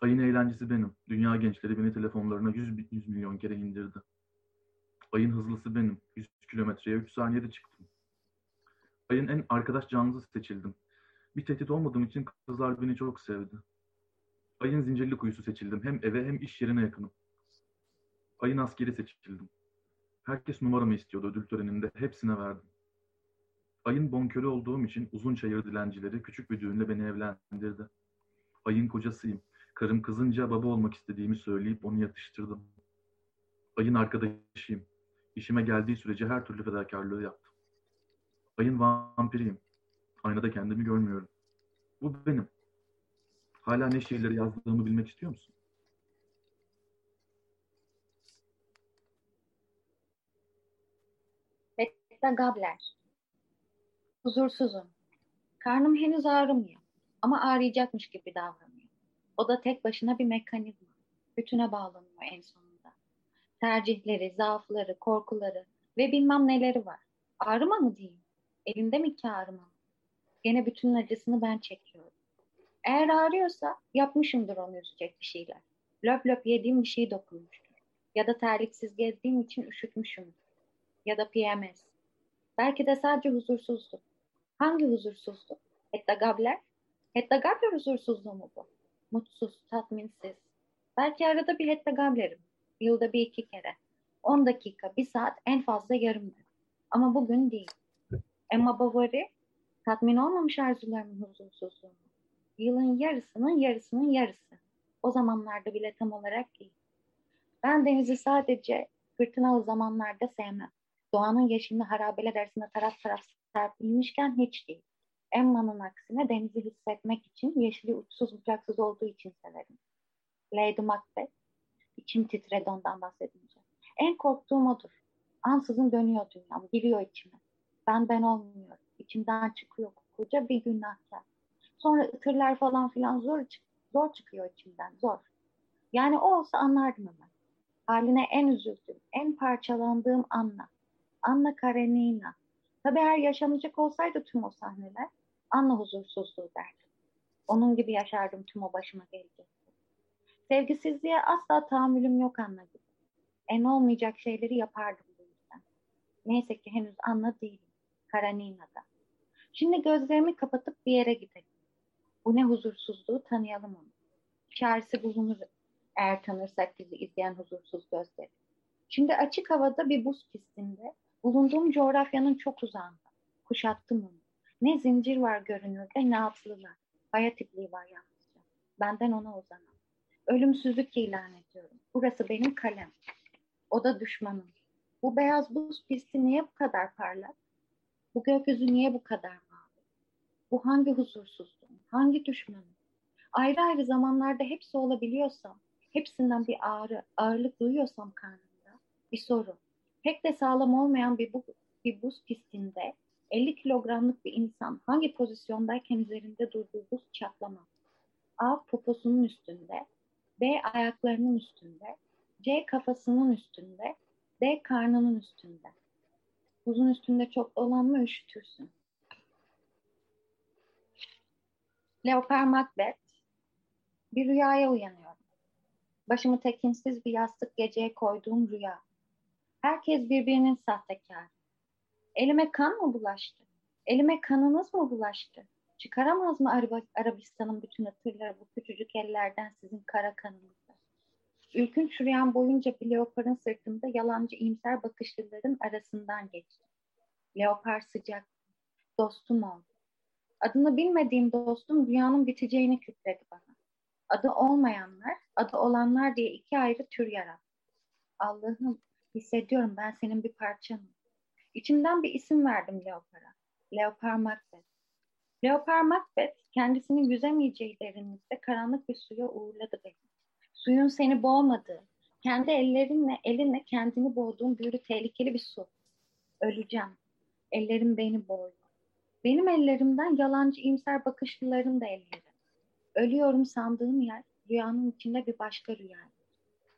Ayın eğlencesi benim. Dünya gençleri beni telefonlarına 100, 100 milyon kere indirdi. Ayın hızlısı benim. 100 kilometreye 3 saniyede çıktım. Ayın en arkadaş canlısı seçildim. Bir tehdit olmadığım için kızlar beni çok sevdi. Ayın zincirli kuyusu seçildim. Hem eve hem iş yerine yakınım. Ayın askeri seçildim. Herkes numaramı istiyordu ödül töreninde. Hepsine verdim. Ayın bonkörü olduğum için uzun çayır dilencileri küçük bir düğünle beni evlendirdi. Ayın kocasıyım. Karım kızınca baba olmak istediğimi söyleyip onu yatıştırdım. Ayın arkadaşıyım. İşime geldiği sürece her türlü fedakarlığı yaptım. Ayın vampiriyim. Aynada kendimi görmüyorum. Bu benim. Hala ne şiirleri yazdığımı bilmek istiyor musun? Betta Gabler. Huzursuzum. Karnım henüz ağrımıyor ama ağrıyacakmış gibi davranıyor. O da tek başına bir mekanizma. Bütüne bağlanıyor en sonunda. Tercihleri, zaafları, korkuları ve bilmem neleri var. Ağrıma mı diyeyim? Elinde mi ki ağrıma mı? Gene bütün acısını ben çekiyorum. Eğer ağrıyorsa yapmışımdır onu üzecek bir şeyler. Löp löp yediğim bir şey dokunmuştur. Ya da terliksiz gezdiğim için üşütmüşümdür. Ya da PMS. Belki de sadece huzursuzluk. Hangi huzursuzluk? Hetta Gabler? Hetta Gabler huzursuzluğu mu bu? Mutsuz, tatminsiz. Belki arada bir Hetta Gabler'im. Yılda bir iki kere. On dakika, bir saat, en fazla yarım gün. Ama bugün değil. Emma Bovary, tatmin olmamış arzularımın huzursuzluğu yılın yarısının yarısının yarısı. O zamanlarda bile tam olarak değil. Ben denizi sadece fırtınalı zamanlarda sevmem. Doğanın yeşilini harabeler arasında taraf taraf serpilmişken hiç değil. Emma'nın aksine denizi hissetmek için, yeşili uçsuz bucaksız olduğu için severim. Lady Macbeth. İçim titredi ondan bahsedince. En korktuğum odur. Ansızın dönüyor dünyam, giriyor içime. Ben ben olmuyorum. İçimden çıkıyor koca bir günahkar. Sonra ıtırlar falan filan zor, zor çıkıyor içimden, zor. Yani o olsa anlardım hemen. Haline en üzüldüğüm, en parçalandığım Anna. Anna Karenina. Tabii eğer yaşanacak olsaydı tüm o sahneler, Anna huzursuzluğu derdim. Onun gibi yaşardım tüm o başıma gelecekti. Sevgisizliğe asla tahammülüm yok Anna gibi. En olmayacak şeyleri yapardım bu yüzden. Neyse ki henüz Anna değilim. Karenina'da. Şimdi gözlerimi kapatıp bir yere gidelim. Bu ne huzursuzluğu tanıyalım onu. Çaresi bulunur eğer tanırsak bizi izleyen huzursuz gözleri. Şimdi açık havada bir buz pistinde, bulunduğum coğrafyanın çok uzağında. Kuşattım onu. Ne zincir var görünürde ne atlılar. Hayat ipliği var yalnızca. Benden ona uzanan. Ölümsüzlük ilan ediyorum. Burası benim kalem. O da düşmanım. Bu beyaz buz pisti niye bu kadar parlak? Bu gökyüzü niye bu kadar mavi? Bu hangi huzursuzluğum? Hangi düşmanım? Ayrı ayrı zamanlarda hepsi olabiliyorsam, hepsinden bir ağrı, ağırlık duyuyorsam karnımda, bir soru. Pek de sağlam olmayan bir, bu, bir buz pistinde 50 kilogramlık bir insan hangi pozisyondayken üzerinde durduğu buz çatlamaz. A poposunun üstünde, B ayaklarının üstünde, C kafasının üstünde, D karnının üstünde. Buzun üstünde çok dolanma üşütürsün. Leopar Macbeth. Bir rüyaya uyanıyorum. Başımı tekinsiz bir yastık geceye koyduğum rüya. Herkes birbirinin sahtekarı. Elime kan mı bulaştı? Elime kanınız mı bulaştı? Çıkaramaz mı Arab Arabistan'ın bütün hatırları bu küçücük ellerden sizin kara kanınızı? Ürkünç rüyam boyunca bir leoparın sırtında yalancı iyimser bakışlıların arasından geçti. Leopar sıcak, dostum oldu. Adını bilmediğim dostum rüyanın biteceğini kütledi bana. Adı olmayanlar, adı olanlar diye iki ayrı tür yarattı. Allah'ım hissediyorum ben senin bir parçanım. İçimden bir isim verdim Leopar'a. Leopar Macbeth. Leopar Macbeth kendisini yüzemeyeceği derinlikte karanlık bir suya uğurladı beni. Suyun seni boğmadığı, kendi ellerinle elinle kendini boğduğun büyülü tehlikeli bir su. Öleceğim. Ellerim beni boğuyor. Benim ellerimden yalancı imser bakışlıların da elleri. Ölüyorum sandığım yer rüyanın içinde bir başka rüya.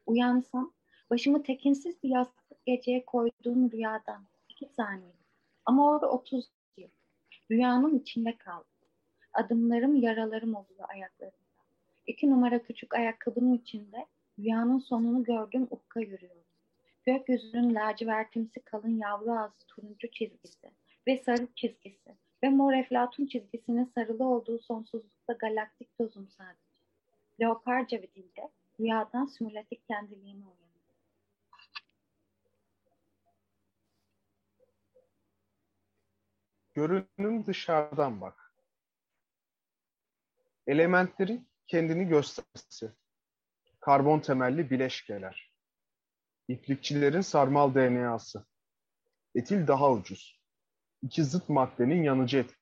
Uyansam başımı tekinsiz bir yastık geceye koyduğum rüyadan iki saniye. Ama orada otuz yıl. Rüyanın içinde kaldım. Adımlarım yaralarım oluyor ayaklarımda. İki numara küçük ayakkabının içinde rüyanın sonunu gördüğüm ukka yürüyorum. Gökyüzünün lacivertimsi kalın yavru ağzı turuncu çizgisi ve sarı çizgisi ve mor eflatun çizgisinin sarılı olduğu sonsuzlukta galaktik tozum sadece. Leoparca bir dilde rüyadan simülatif kendiliğime uyanıyor. Görünüm dışarıdan bak. Elementleri kendini gösterisi. Karbon temelli bileşkeler. İplikçilerin sarmal DNA'sı. Etil daha ucuz. İki zıt maddenin yanıcı et.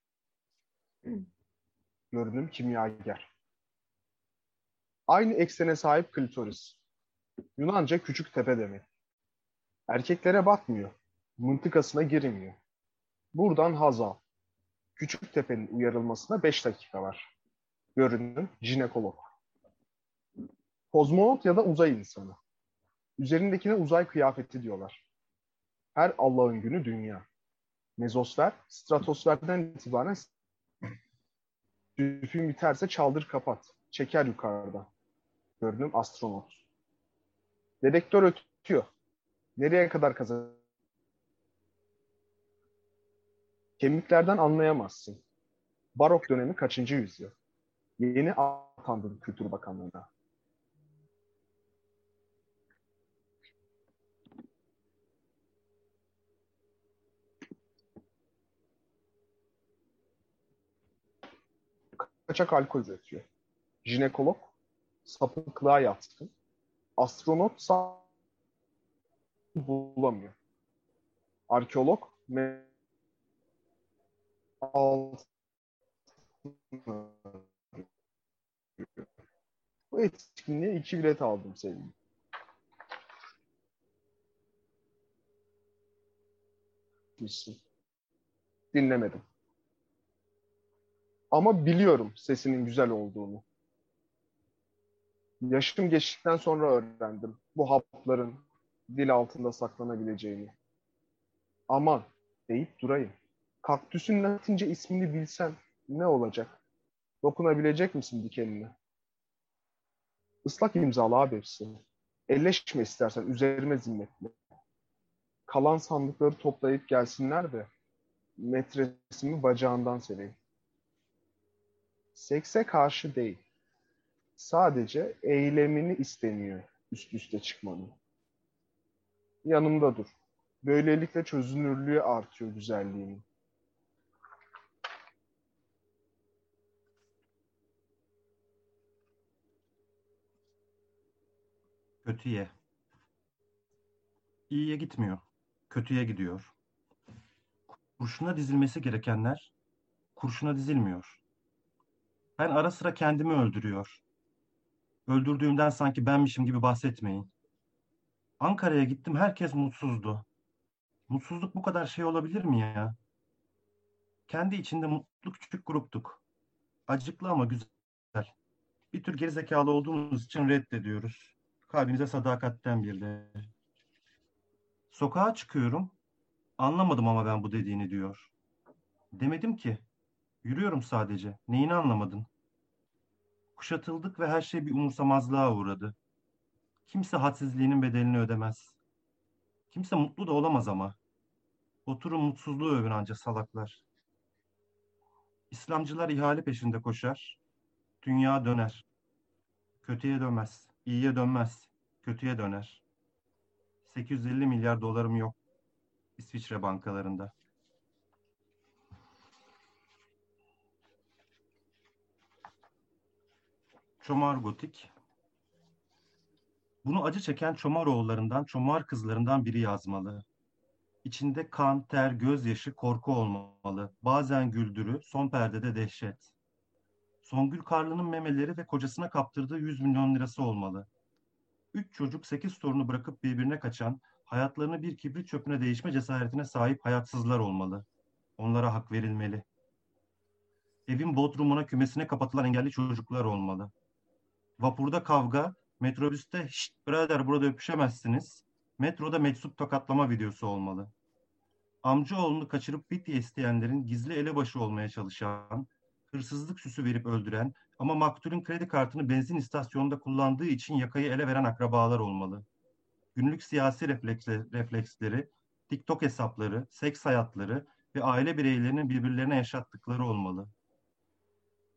Görünüm kimyager. Aynı eksene sahip klitoris. Yunanca küçük tepe demek. Erkeklere bakmıyor. Mıntıkasına girmiyor. Buradan Hazal. Küçük tepenin uyarılmasına 5 dakika var. Görünüm jinekolog. Kozmonot ya da uzay insanı. Üzerindekine uzay kıyafeti diyorlar. Her Allah'ın günü dünya. Mezosfer, stratosferden itibaren tüpün biterse çaldır kapat. Çeker yukarıda. Görünüm astronot. Dedektör ötüyor. Nereye kadar kazanır? Kemiklerden anlayamazsın. Barok dönemi kaçıncı yüzyıl? Yeni atandım Kültür Bakanlığı'na. Kaçak alkol üretiyor. Jinekolog sapıklığa yatkın. Astronot bulamıyor. Arkeolog me altı bu etkinliğe iki bilet aldım sevgilim. Dinlemedim. Ama biliyorum sesinin güzel olduğunu. Yaşım geçtikten sonra öğrendim bu hapların dil altında saklanabileceğini. Aman deyip durayım. Kaktüsün latince ismini bilsen ne olacak? Dokunabilecek misin dikenine? Islak imzalı abi hepsi. Elleşme istersen üzerime zimmetli. Kalan sandıkları toplayıp gelsinler de metresimi bacağından sereyim. Sekse karşı değil. Sadece eylemini isteniyor üst üste çıkmanın. Yanımda dur. Böylelikle çözünürlüğü artıyor güzelliğinin. Kötüye. İyiye gitmiyor. Kötüye gidiyor. Kurşuna dizilmesi gerekenler kurşuna dizilmiyor. Ben ara sıra kendimi öldürüyor. Öldürdüğümden sanki benmişim gibi bahsetmeyin. Ankara'ya gittim herkes mutsuzdu. Mutsuzluk bu kadar şey olabilir mi ya? Kendi içinde mutlu küçük gruptuk. Acıklı ama güzel. Bir tür gerizekalı olduğumuz için reddediyoruz. Kalbimize sadakatten bir de. Sokağa çıkıyorum. Anlamadım ama ben bu dediğini diyor. Demedim ki. Yürüyorum sadece. Neyini anlamadın? Kuşatıldık ve her şey bir umursamazlığa uğradı. Kimse hadsizliğinin bedelini ödemez. Kimse mutlu da olamaz ama. Oturun mutsuzluğu övün anca salaklar. İslamcılar ihale peşinde koşar. Dünya döner. Kötüye dönmez. İyiye dönmez. Kötüye döner. 850 milyar dolarım yok. İsviçre bankalarında. Çomar Gotik. Bunu acı çeken Çomar oğullarından, Çomar kızlarından biri yazmalı. İçinde kan, ter, gözyaşı, korku olmalı. Bazen güldürü, son perdede dehşet. Songül Karlı'nın memeleri ve kocasına kaptırdığı 100 milyon lirası olmalı. Üç çocuk, sekiz torunu bırakıp birbirine kaçan, hayatlarını bir kibrit çöpüne değişme cesaretine sahip hayatsızlar olmalı. Onlara hak verilmeli. Evin bodrumuna, kümesine kapatılan engelli çocuklar olmalı. Vapurda kavga, metrobüste şşt birader burada öpüşemezsiniz. Metroda meczup tokatlama videosu olmalı. Amcaoğlunu kaçırıp fidye isteyenlerin gizli elebaşı olmaya çalışan, hırsızlık süsü verip öldüren ama maktulün kredi kartını benzin istasyonunda kullandığı için yakayı ele veren akrabalar olmalı. Günlük siyasi refleksleri, TikTok hesapları, seks hayatları ve aile bireylerinin birbirlerine yaşattıkları olmalı.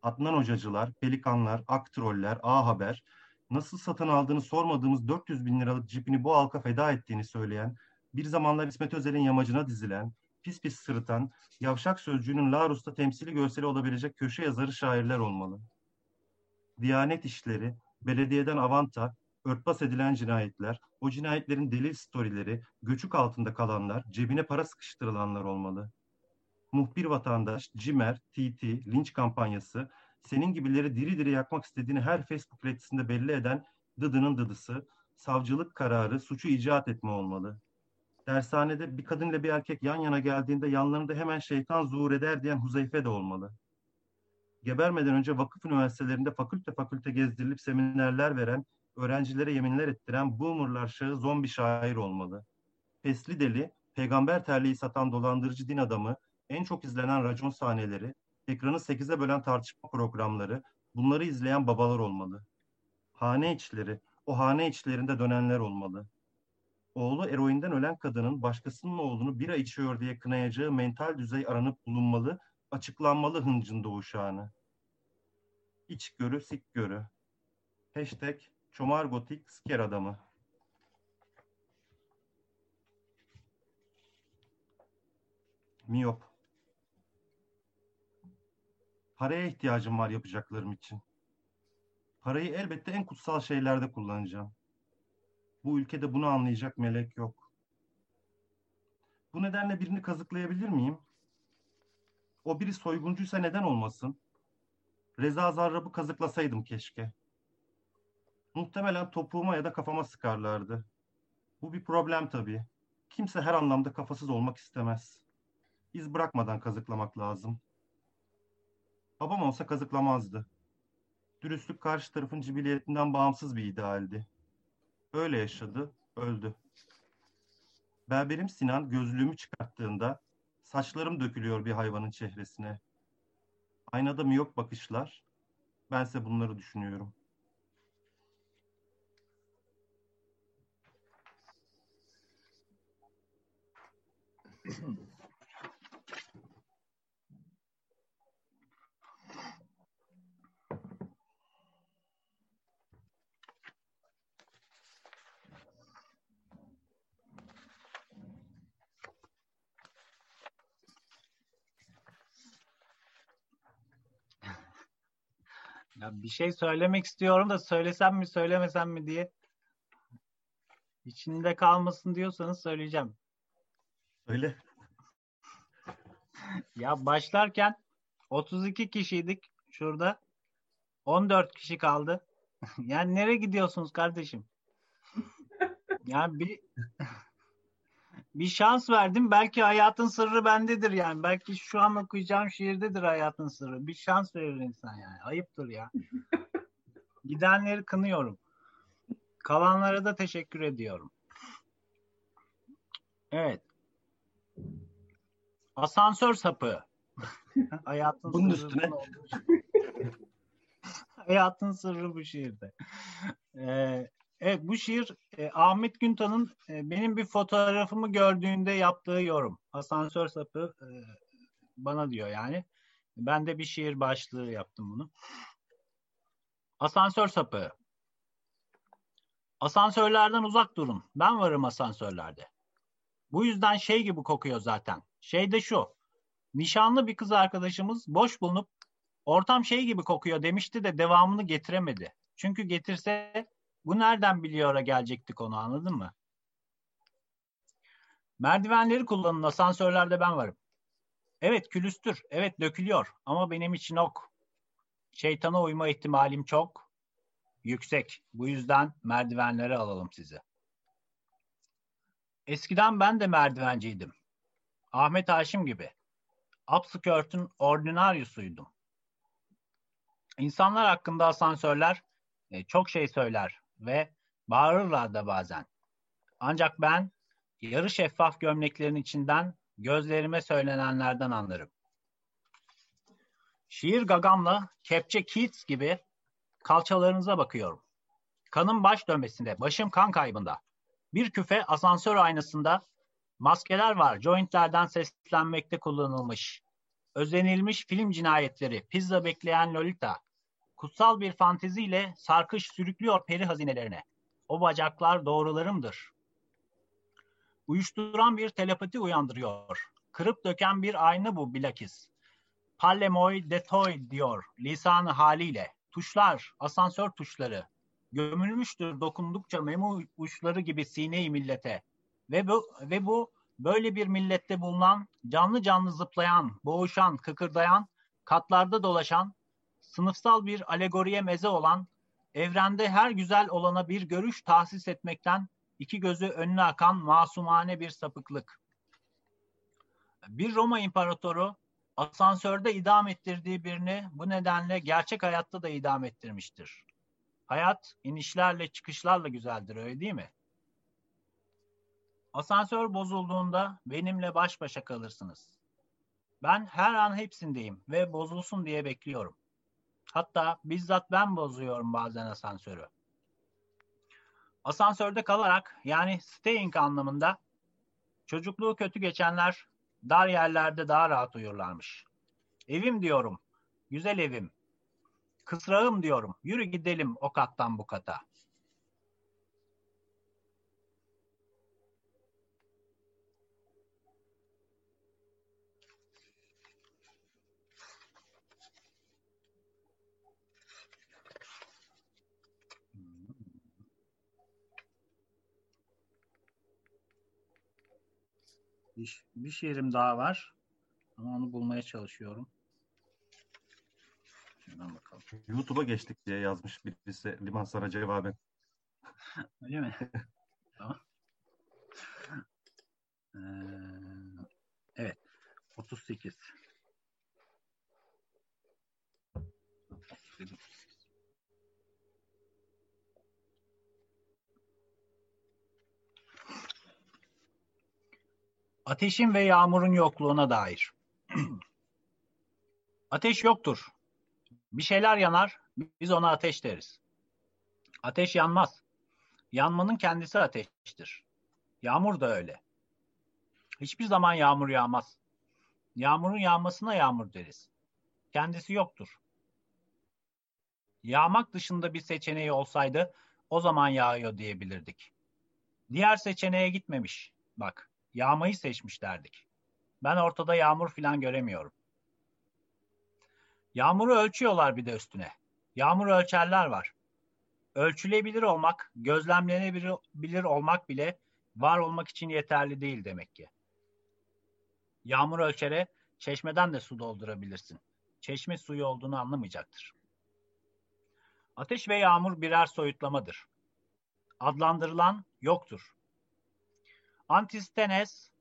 Adnan Hocacılar, Pelikanlar, Aktroller, A Haber, nasıl satın aldığını sormadığımız 400 bin liralık cipini bu halka feda ettiğini söyleyen, bir zamanlar İsmet Özel'in yamacına dizilen, pis pis sırıtan, yavşak sözcüğünün Larus'ta temsili görseli olabilecek köşe yazarı şairler olmalı. Diyanet işleri, belediyeden avanta, örtbas edilen cinayetler, o cinayetlerin delil storyleri, göçük altında kalanlar, cebine para sıkıştırılanlar olmalı. Muhbir vatandaş, cimer, TT, linç kampanyası, senin gibileri diri diri yakmak istediğini her Facebook iletisinde belli eden dıdının dıdısı, savcılık kararı suçu icat etme olmalı. Dershanede bir kadınla bir erkek yan yana geldiğinde yanlarında hemen şeytan zuhur eder diyen Huzeyfe de olmalı. Gebermeden önce vakıf üniversitelerinde fakülte fakülte gezdirilip seminerler veren, öğrencilere yeminler ettiren boomerlar şahı zombi şair olmalı. Pesli deli, peygamber terliği satan dolandırıcı din adamı, en çok izlenen racon sahneleri, ekranı sekize bölen tartışma programları, bunları izleyen babalar olmalı. Hane içleri, o hane içlerinde dönenler olmalı. Oğlu eroinden ölen kadının başkasının oğlunu bira içiyor diye kınayacağı mental düzey aranıp bulunmalı, açıklanmalı hıncın doğuşağını. İçgörü, sikgörü. Hashtag çomargotik sker adamı. Miyop. Paraya ihtiyacım var yapacaklarım için. Parayı elbette en kutsal şeylerde kullanacağım. Bu ülkede bunu anlayacak melek yok. Bu nedenle birini kazıklayabilir miyim? O biri soyguncuysa neden olmasın? Reza Zarrab'ı kazıklasaydım keşke. Muhtemelen topuğuma ya da kafama sıkarlardı. Bu bir problem tabii. Kimse her anlamda kafasız olmak istemez. iz bırakmadan kazıklamak lazım. Babam olsa kazıklamazdı. Dürüstlük karşı tarafın cibiliyetinden bağımsız bir idealdi. Öyle yaşadı, öldü. Berberim Sinan gözlüğümü çıkarttığında saçlarım dökülüyor bir hayvanın çehresine. Aynada mı yok bakışlar. Bense bunları düşünüyorum. <clears throat> Ya bir şey söylemek istiyorum da söylesem mi söylemesem mi diye. İçinde kalmasın diyorsanız söyleyeceğim. Öyle. Ya başlarken 32 kişiydik şurada. 14 kişi kaldı. <laughs> yani nereye gidiyorsunuz kardeşim? yani bir bir şans verdim. Belki hayatın sırrı bendedir yani. Belki şu an okuyacağım şiirdedir hayatın sırrı. Bir şans verir insan yani. Ayıptır ya. <laughs> Gidenleri kınıyorum. Kalanlara da teşekkür ediyorum. Evet. Asansör sapı. <laughs> hayatın Bunun sırrı üstüne. <laughs> hayatın sırrı bu şiirde. Ee, evet bu şiir e, Ahmet Güntan'ın e, benim bir fotoğrafımı gördüğünde yaptığı yorum. Asansör sapı e, bana diyor yani. Ben de bir şiir başlığı yaptım bunu. Asansör sapı. Asansörlerden uzak durun. Ben varım asansörlerde. Bu yüzden şey gibi kokuyor zaten. Şey de şu. Nişanlı bir kız arkadaşımız boş bulunup ortam şey gibi kokuyor demişti de devamını getiremedi. Çünkü getirse bu nereden biliyor'a gelecektik onu anladın mı? Merdivenleri kullanın asansörlerde ben varım. Evet külüstür, evet dökülüyor ama benim için ok. Şeytana uyma ihtimalim çok yüksek. Bu yüzden merdivenlere alalım sizi. Eskiden ben de merdivenciydim. Ahmet Haşim gibi. Upskirt'ün ordinaryusuydum. İnsanlar hakkında asansörler e, çok şey söyler ve bağırırlar da bazen. Ancak ben yarı şeffaf gömleklerin içinden gözlerime söylenenlerden anlarım. Şiir gagamla kepçe Keats gibi kalçalarınıza bakıyorum. Kanım baş dönmesinde, başım kan kaybında. Bir küfe asansör aynasında maskeler var, jointlerden seslenmekte kullanılmış. Özenilmiş film cinayetleri, pizza bekleyen Lolita. Kutsal bir fanteziyle sarkış sürüklüyor peri hazinelerine. O bacaklar doğrularımdır. Uyuşturan bir telepati uyandırıyor. Kırıp döken bir ayna bu bilakis. Pallemoy detoy diyor lisanı haliyle. Tuşlar, asansör tuşları. Gömülmüştür dokundukça memu uçları gibi sine millete. Ve bu, ve bu böyle bir millette bulunan, canlı canlı zıplayan, boğuşan, kıkırdayan, katlarda dolaşan, sınıfsal bir alegoriye meze olan, evrende her güzel olana bir görüş tahsis etmekten iki gözü önüne akan masumane bir sapıklık. Bir Roma imparatoru asansörde idam ettirdiği birini bu nedenle gerçek hayatta da idam ettirmiştir. Hayat inişlerle çıkışlarla güzeldir öyle değil mi? Asansör bozulduğunda benimle baş başa kalırsınız. Ben her an hepsindeyim ve bozulsun diye bekliyorum. Hatta bizzat ben bozuyorum bazen asansörü. Asansörde kalarak yani staying anlamında çocukluğu kötü geçenler dar yerlerde daha rahat uyurlarmış. Evim diyorum, güzel evim. Kısrağım diyorum, yürü gidelim o kattan bu kata. Bir, bir şiirim daha var. Ama onu bulmaya çalışıyorum. Şuradan bakalım. YouTube'a geçtik diye yazmış birisi Liman Sana cevaben. <laughs> Öyle mi? <laughs> tamam. Ee, evet. 38. Ateşin ve yağmurun yokluğuna dair. <clears throat> Ateş yoktur. Bir şeyler yanar, biz ona ateş deriz. Ateş yanmaz. Yanmanın kendisi ateştir. Yağmur da öyle. Hiçbir zaman yağmur yağmaz. Yağmurun yağmasına yağmur deriz. Kendisi yoktur. Yağmak dışında bir seçeneği olsaydı o zaman yağıyor diyebilirdik. Diğer seçeneğe gitmemiş. Bak, yağmayı seçmiş derdik. Ben ortada yağmur filan göremiyorum. Yağmuru ölçüyorlar bir de üstüne. Yağmur ölçerler var. Ölçülebilir olmak, gözlemlenebilir olmak bile var olmak için yeterli değil demek ki. Yağmur ölçere çeşmeden de su doldurabilirsin. Çeşme suyu olduğunu anlamayacaktır. Ateş ve yağmur birer soyutlamadır. Adlandırılan yoktur. Antistenes,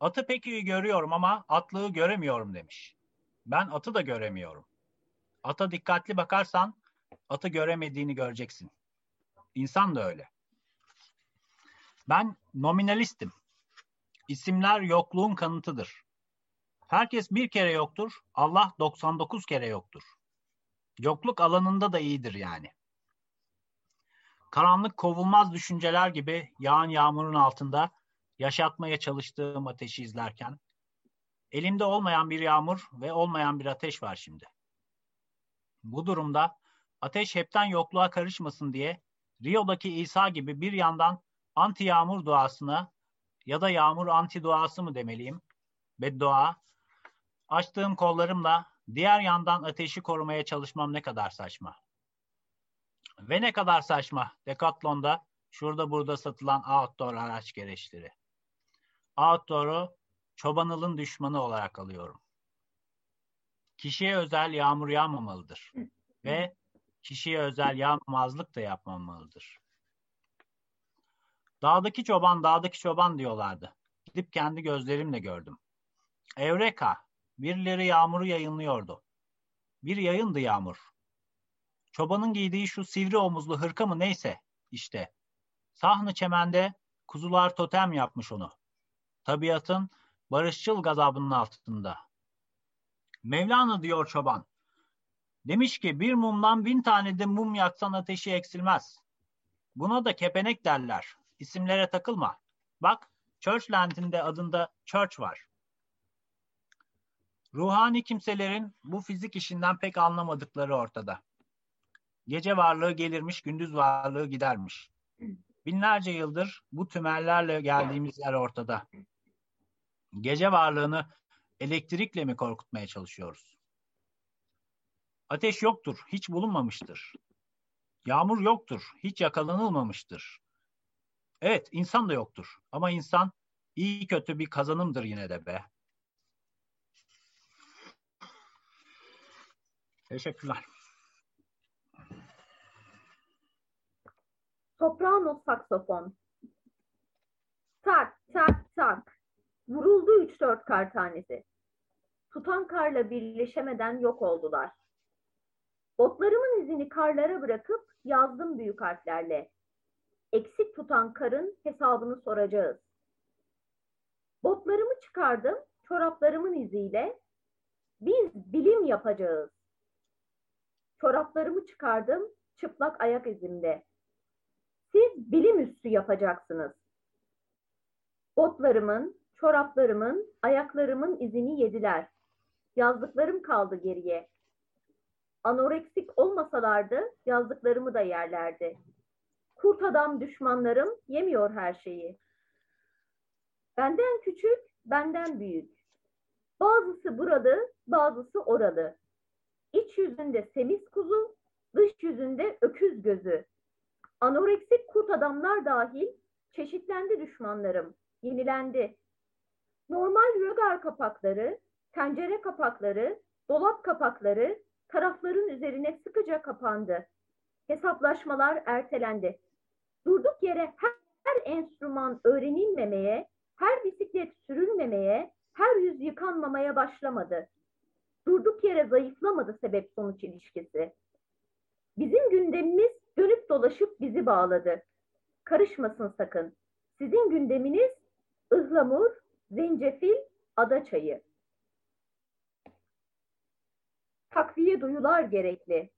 atı pek iyi görüyorum ama atlığı göremiyorum demiş. Ben atı da göremiyorum. Ata dikkatli bakarsan atı göremediğini göreceksin. İnsan da öyle. Ben nominalistim. İsimler yokluğun kanıtıdır. Herkes bir kere yoktur, Allah 99 kere yoktur. Yokluk alanında da iyidir yani. Karanlık kovulmaz düşünceler gibi yağan yağmurun altında yaşatmaya çalıştığım ateşi izlerken elimde olmayan bir yağmur ve olmayan bir ateş var şimdi. Bu durumda ateş hepten yokluğa karışmasın diye Rio'daki İsa gibi bir yandan anti yağmur duasına ya da yağmur anti duası mı demeliyim? Beddua. Açtığım kollarımla diğer yandan ateşi korumaya çalışmam ne kadar saçma. Ve ne kadar saçma Decathlon'da şurada burada satılan outdoor araç gereçleri. Outdoor'u çobanılın düşmanı olarak alıyorum. Kişiye özel yağmur yağmamalıdır. Ve kişiye özel yağmamazlık da yapmamalıdır. Dağdaki çoban, dağdaki çoban diyorlardı. Gidip kendi gözlerimle gördüm. Evreka, birileri yağmuru yayınlıyordu. Bir yayındı yağmur. Çobanın giydiği şu sivri omuzlu hırka mı neyse işte. Sahne çemende kuzular totem yapmış onu. Tabiatın barışçıl gazabının altında. Mevlana diyor çoban. Demiş ki bir mumdan bin tane de mum yaksan ateşi eksilmez. Buna da kepenek derler. İsimlere takılma. Bak Churchland'in de adında Church var. Ruhani kimselerin bu fizik işinden pek anlamadıkları ortada. Gece varlığı gelirmiş, gündüz varlığı gidermiş. Binlerce yıldır bu tümellerle geldiğimiz yer ortada. Gece varlığını elektrikle mi korkutmaya çalışıyoruz? Ateş yoktur, hiç bulunmamıştır. Yağmur yoktur, hiç yakalanılmamıştır. Evet, insan da yoktur. Ama insan iyi kötü bir kazanımdır yine de be. Teşekkürler. Soprano saksofon. Tak tak tak. Vuruldu üç dört kar tanesi. Tutan karla birleşemeden yok oldular. Botlarımın izini karlara bırakıp yazdım büyük harflerle. Eksik tutan karın hesabını soracağız. Botlarımı çıkardım çoraplarımın iziyle. Biz bilim yapacağız. Çoraplarımı çıkardım çıplak ayak izimde. Siz bilim üstü yapacaksınız. Botlarımın, çoraplarımın, ayaklarımın izini yediler. Yazdıklarım kaldı geriye. Anoreksik olmasalardı yazdıklarımı da yerlerdi. Kurt adam düşmanlarım yemiyor her şeyi. Benden küçük, benden büyük. Bazısı burada, bazısı oralı. İç yüzünde semiz kuzu, dış yüzünde öküz gözü. Anoreksik kurt adamlar dahil çeşitlendi düşmanlarım, yenilendi. Normal rögar kapakları, tencere kapakları, dolap kapakları tarafların üzerine sıkıca kapandı. Hesaplaşmalar ertelendi. Durduk yere her, her enstrüman öğrenilmemeye, her bisiklet sürülmemeye, Her yüz yıkanmamaya başlamadı. Durduk yere zayıflamadı sebep sonuç ilişkisi. Bizim gündemimiz dönüp dolaşıp bizi bağladı. Karışmasın sakın. Sizin gündeminiz ıhlamur, zencefil, ada çayı. Takviye duyular gerekli.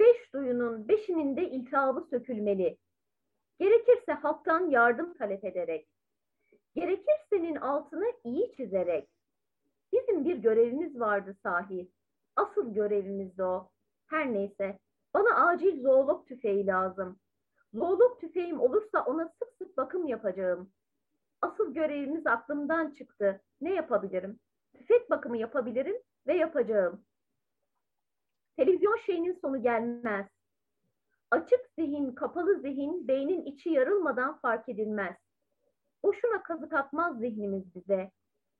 Beş duyunun beşinin de iltihabı sökülmeli. Gerekirse halktan yardım talep ederek. Gerekirsenin altını iyi çizerek. Bizim bir görevimiz vardı sahi. Asıl görevimiz de o. Her neyse. Bana acil zoolog tüfeği lazım. Zoolog tüfeğim olursa ona sık sık bakım yapacağım. Asıl görevimiz aklımdan çıktı. Ne yapabilirim? Tüfek bakımı yapabilirim ve yapacağım. Televizyon şeyinin sonu gelmez. Açık zihin, kapalı zihin, beynin içi yarılmadan fark edilmez. Boşuna kazık atmaz zihnimiz bize.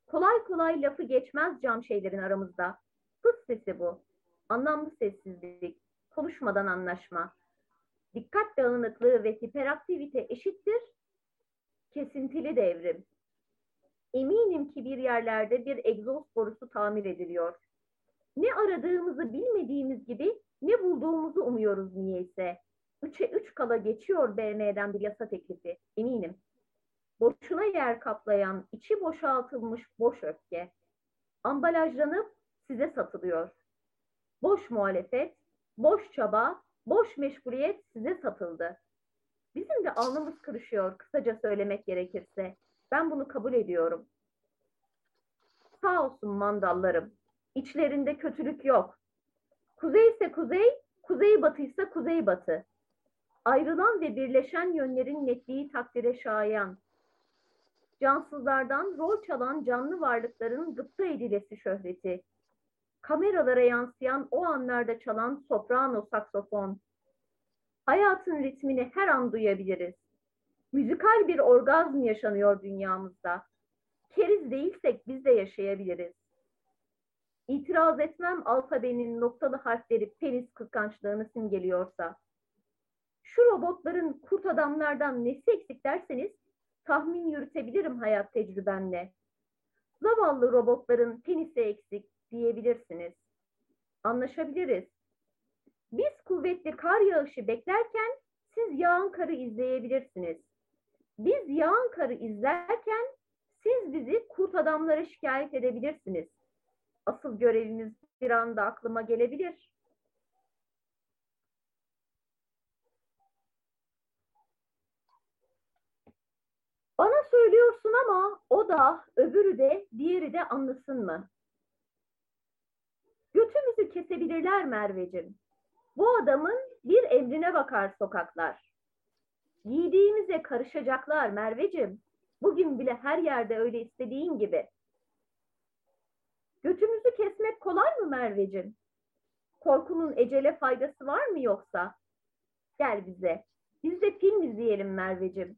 Kolay kolay lafı geçmez cam şeylerin aramızda. Fıs sesi bu. Anlamlı sessizlik. Konuşmadan anlaşma. Dikkat dağınıklığı ve hiperaktivite eşittir. Kesintili devrim. Eminim ki bir yerlerde bir egzoz borusu tamir ediliyor. Ne aradığımızı bilmediğimiz gibi ne bulduğumuzu umuyoruz niyeyse. Üçe üç kala geçiyor BM'den bir yasa teklifi, eminim. Boşuna yer kaplayan, içi boşaltılmış boş öfke. Ambalajlanıp size satılıyor. Boş muhalefet, boş çaba, boş meşguliyet size satıldı. Bizim de alnımız kırışıyor kısaca söylemek gerekirse. Ben bunu kabul ediyorum. Sağ olsun mandallarım. İçlerinde kötülük yok. Kuzey ise kuzey, kuzey batı ise kuzey batı. Ayrılan ve birleşen yönlerin netliği takdire şayan. Cansızlardan rol çalan canlı varlıkların gıpta edilesi şöhreti. Kameralara yansıyan o anlarda çalan soprano saksofon. Hayatın ritmini her an duyabiliriz. Müzikal bir orgazm yaşanıyor dünyamızda. Keriz değilsek biz de yaşayabiliriz. İtiraz etmem alfabenin noktalı harfleri penis kıskançlığını simgeliyorsa. Şu robotların kurt adamlardan nesi eksik derseniz tahmin yürütebilirim hayat tecrübemle. Zavallı robotların penisi eksik diyebilirsiniz. Anlaşabiliriz. Biz kuvvetli kar yağışı beklerken siz yağan karı izleyebilirsiniz. Biz yağan karı izlerken siz bizi kurt adamlara şikayet edebilirsiniz asıl görevimiz bir anda aklıma gelebilir. Bana söylüyorsun ama o da öbürü de diğeri de anlasın mı? Götümüzü kesebilirler Merveciğim. Bu adamın bir emrine bakar sokaklar. Giydiğimize karışacaklar Merveciğim. Bugün bile her yerde öyle istediğin gibi. Götümüzü kesmek kolay mı Merveciğim? Korkunun ecele faydası var mı yoksa? Gel bize. Biz de film izleyelim Merveciğim.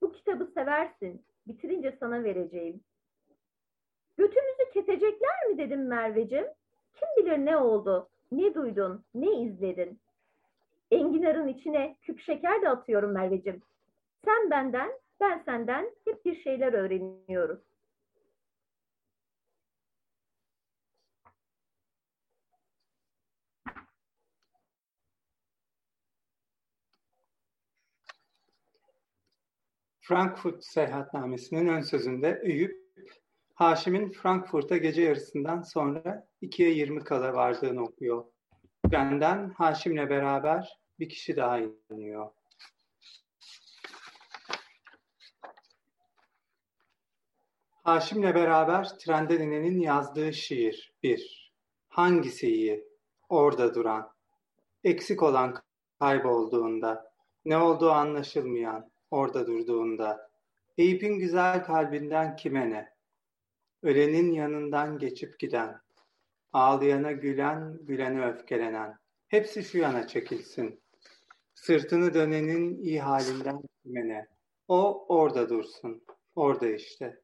Bu kitabı seversin. Bitirince sana vereceğim. Götümüzü kesecekler mi dedim Merveciğim. Kim bilir ne oldu, ne duydun, ne izledin. Enginarın içine küp şeker de atıyorum Merveciğim. Sen benden, ben senden hep bir şeyler öğreniyoruz. Frankfurt seyahatnamesinin ön sözünde Eyüp, Haşim'in Frankfurt'a gece yarısından sonra ikiye yirmi kala vardığını okuyor. Benden Haşim'le beraber bir kişi daha iniyor. Haşim'le beraber trende inenin yazdığı şiir bir. Hangisi iyi? Orada duran. Eksik olan kaybolduğunda. Ne olduğu anlaşılmayan orada durduğunda. Eyüp'ün güzel kalbinden kime ne? Ölenin yanından geçip giden, ağlayana gülen, gülene öfkelenen. Hepsi şu yana çekilsin. Sırtını dönenin iyi halinden kime ne? O orada dursun, orada işte.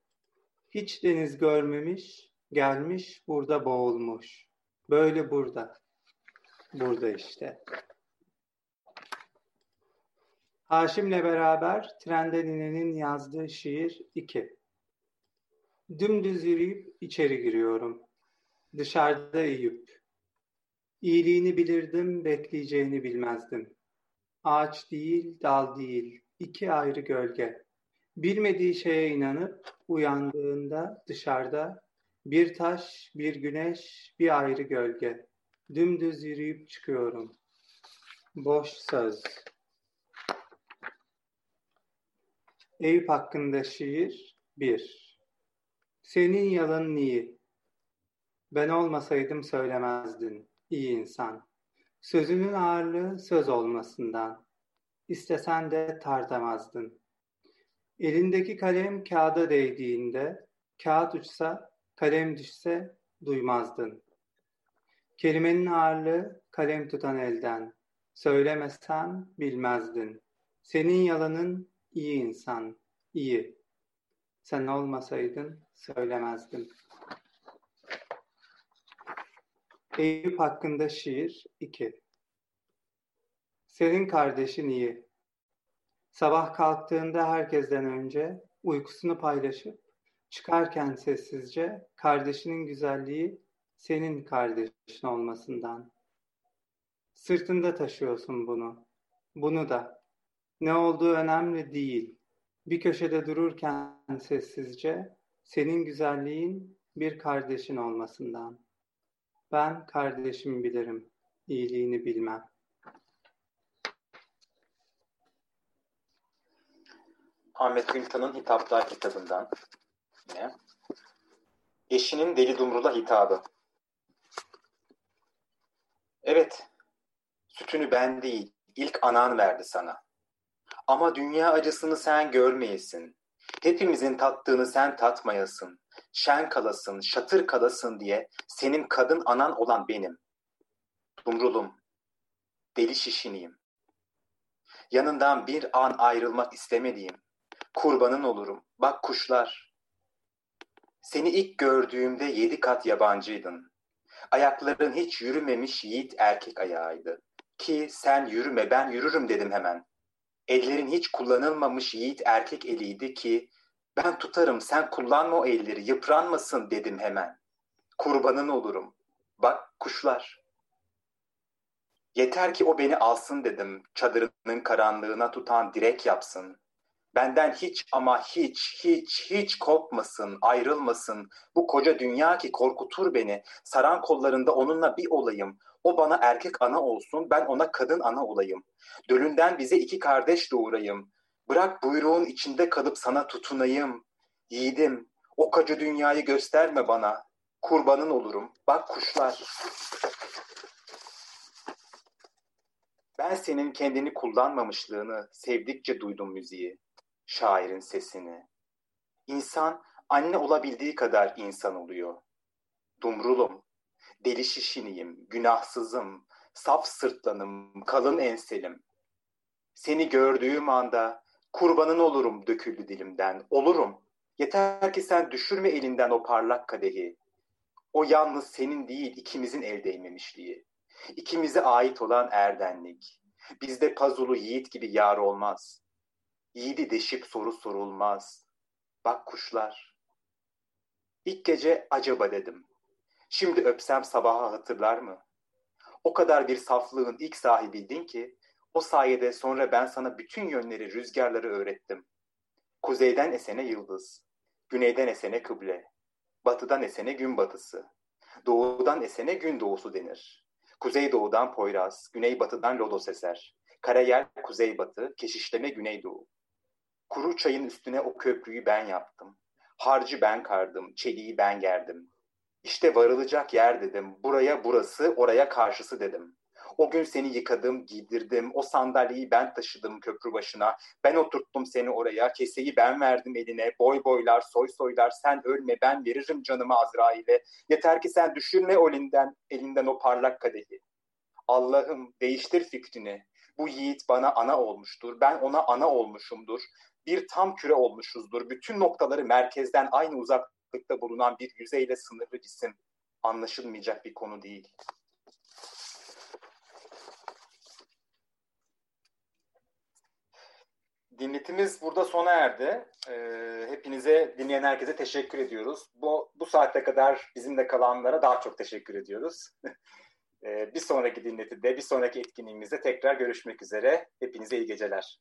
Hiç deniz görmemiş, gelmiş burada boğulmuş. Böyle burada, burada işte. Haşim'le beraber Trenden İne'nin yazdığı şiir 2. Dümdüz yürüyüp içeri giriyorum. Dışarıda Eyüp. İyiliğini bilirdim, bekleyeceğini bilmezdim. Ağaç değil, dal değil, iki ayrı gölge. Bilmediği şeye inanıp uyandığında dışarıda bir taş, bir güneş, bir ayrı gölge. Dümdüz yürüyüp çıkıyorum. Boş söz. Eyüp hakkında şiir 1. Senin yalanın iyi. Ben olmasaydım söylemezdin. İyi insan. Sözünün ağırlığı söz olmasından. İstesen de tartamazdın. Elindeki kalem kağıda değdiğinde, kağıt uçsa, kalem düşse duymazdın. Kelimenin ağırlığı kalem tutan elden. Söylemesen bilmezdin. Senin yalanın iyi insan, iyi. Sen olmasaydın söylemezdim. Eyüp hakkında şiir 2 Senin kardeşin iyi. Sabah kalktığında herkesten önce uykusunu paylaşıp çıkarken sessizce kardeşinin güzelliği senin kardeşin olmasından. Sırtında taşıyorsun bunu. Bunu da. Ne olduğu önemli değil. Bir köşede dururken sessizce senin güzelliğin bir kardeşin olmasından. Ben kardeşimi bilirim, iyiliğini bilmem. Ahmet Gültan'ın Hitaplar kitabından yine. Eşinin Deli Dumrul'a hitabı. Evet, sütünü ben değil, ilk anan verdi sana. Ama dünya acısını sen görmeyesin. Hepimizin tattığını sen tatmayasın. Şen kalasın, şatır kalasın diye senin kadın anan olan benim. Dumrulum, deli şişiniyim. Yanından bir an ayrılmak istemediğim. Kurbanın olurum, bak kuşlar. Seni ilk gördüğümde yedi kat yabancıydın. Ayakların hiç yürümemiş yiğit erkek ayağıydı. Ki sen yürüme ben yürürüm dedim hemen. Ellerin hiç kullanılmamış yiğit erkek eliydi ki ben tutarım sen kullanma o elleri yıpranmasın dedim hemen. Kurbanın olurum. Bak kuşlar. Yeter ki o beni alsın dedim. Çadırının karanlığına tutan direk yapsın. Benden hiç ama hiç, hiç, hiç korkmasın, ayrılmasın. Bu koca dünya ki korkutur beni. Saran kollarında onunla bir olayım. O bana erkek ana olsun, ben ona kadın ana olayım. Dölünden bize iki kardeş doğurayım. Bırak buyruğun içinde kalıp sana tutunayım. Yiğidim, o koca dünyayı gösterme bana. Kurbanın olurum. Bak kuşlar. Ben senin kendini kullanmamışlığını sevdikçe duydum müziği şairin sesini. İnsan anne olabildiği kadar insan oluyor. Dumrulum, deli şişiniyim, günahsızım, saf sırtlanım, kalın enselim. Seni gördüğüm anda kurbanın olurum döküldü dilimden, olurum. Yeter ki sen düşürme elinden o parlak kadehi. O yalnız senin değil ikimizin el değmemişliği. İkimize ait olan erdenlik. Bizde pazulu yiğit gibi yar olmaz. Yiğidi deşip soru sorulmaz. Bak kuşlar. İlk gece acaba dedim. Şimdi öpsem sabaha hatırlar mı? O kadar bir saflığın ilk sahibiydin ki o sayede sonra ben sana bütün yönleri, rüzgarları öğrettim. Kuzeyden esene yıldız, güneyden esene kıble, batıdan esene gün batısı, doğudan esene gün doğusu denir. Kuzey doğudan Poyraz, güney batıdan Lodos eser. Karayel kuzey batı, keşişleme güney doğu. Kuru çayın üstüne o köprüyü ben yaptım. Harcı ben kardım, çeliği ben gerdim. İşte varılacak yer dedim. Buraya burası, oraya karşısı dedim. O gün seni yıkadım, giydirdim. O sandalyeyi ben taşıdım köprü başına. Ben oturttum seni oraya. Keseyi ben verdim eline. Boy boylar, soy soylar. Sen ölme, ben veririm canımı Azrail'e. Yeter ki sen düşürme elinden, elinden o parlak kadehi. Allah'ım değiştir fikrini. Bu yiğit bana ana olmuştur. Ben ona ana olmuşumdur bir tam küre olmuşuzdur. Bütün noktaları merkezden aynı uzaklıkta bulunan bir yüzeyle sınırlı cisim anlaşılmayacak bir konu değil. Dinletimiz burada sona erdi. Ee, hepinize, dinleyen herkese teşekkür ediyoruz. Bu, bu saate kadar bizimle kalanlara daha çok teşekkür ediyoruz. <laughs> Ee, bir sonraki dinletide, bir sonraki etkinliğimizde tekrar görüşmek üzere. Hepinize iyi geceler.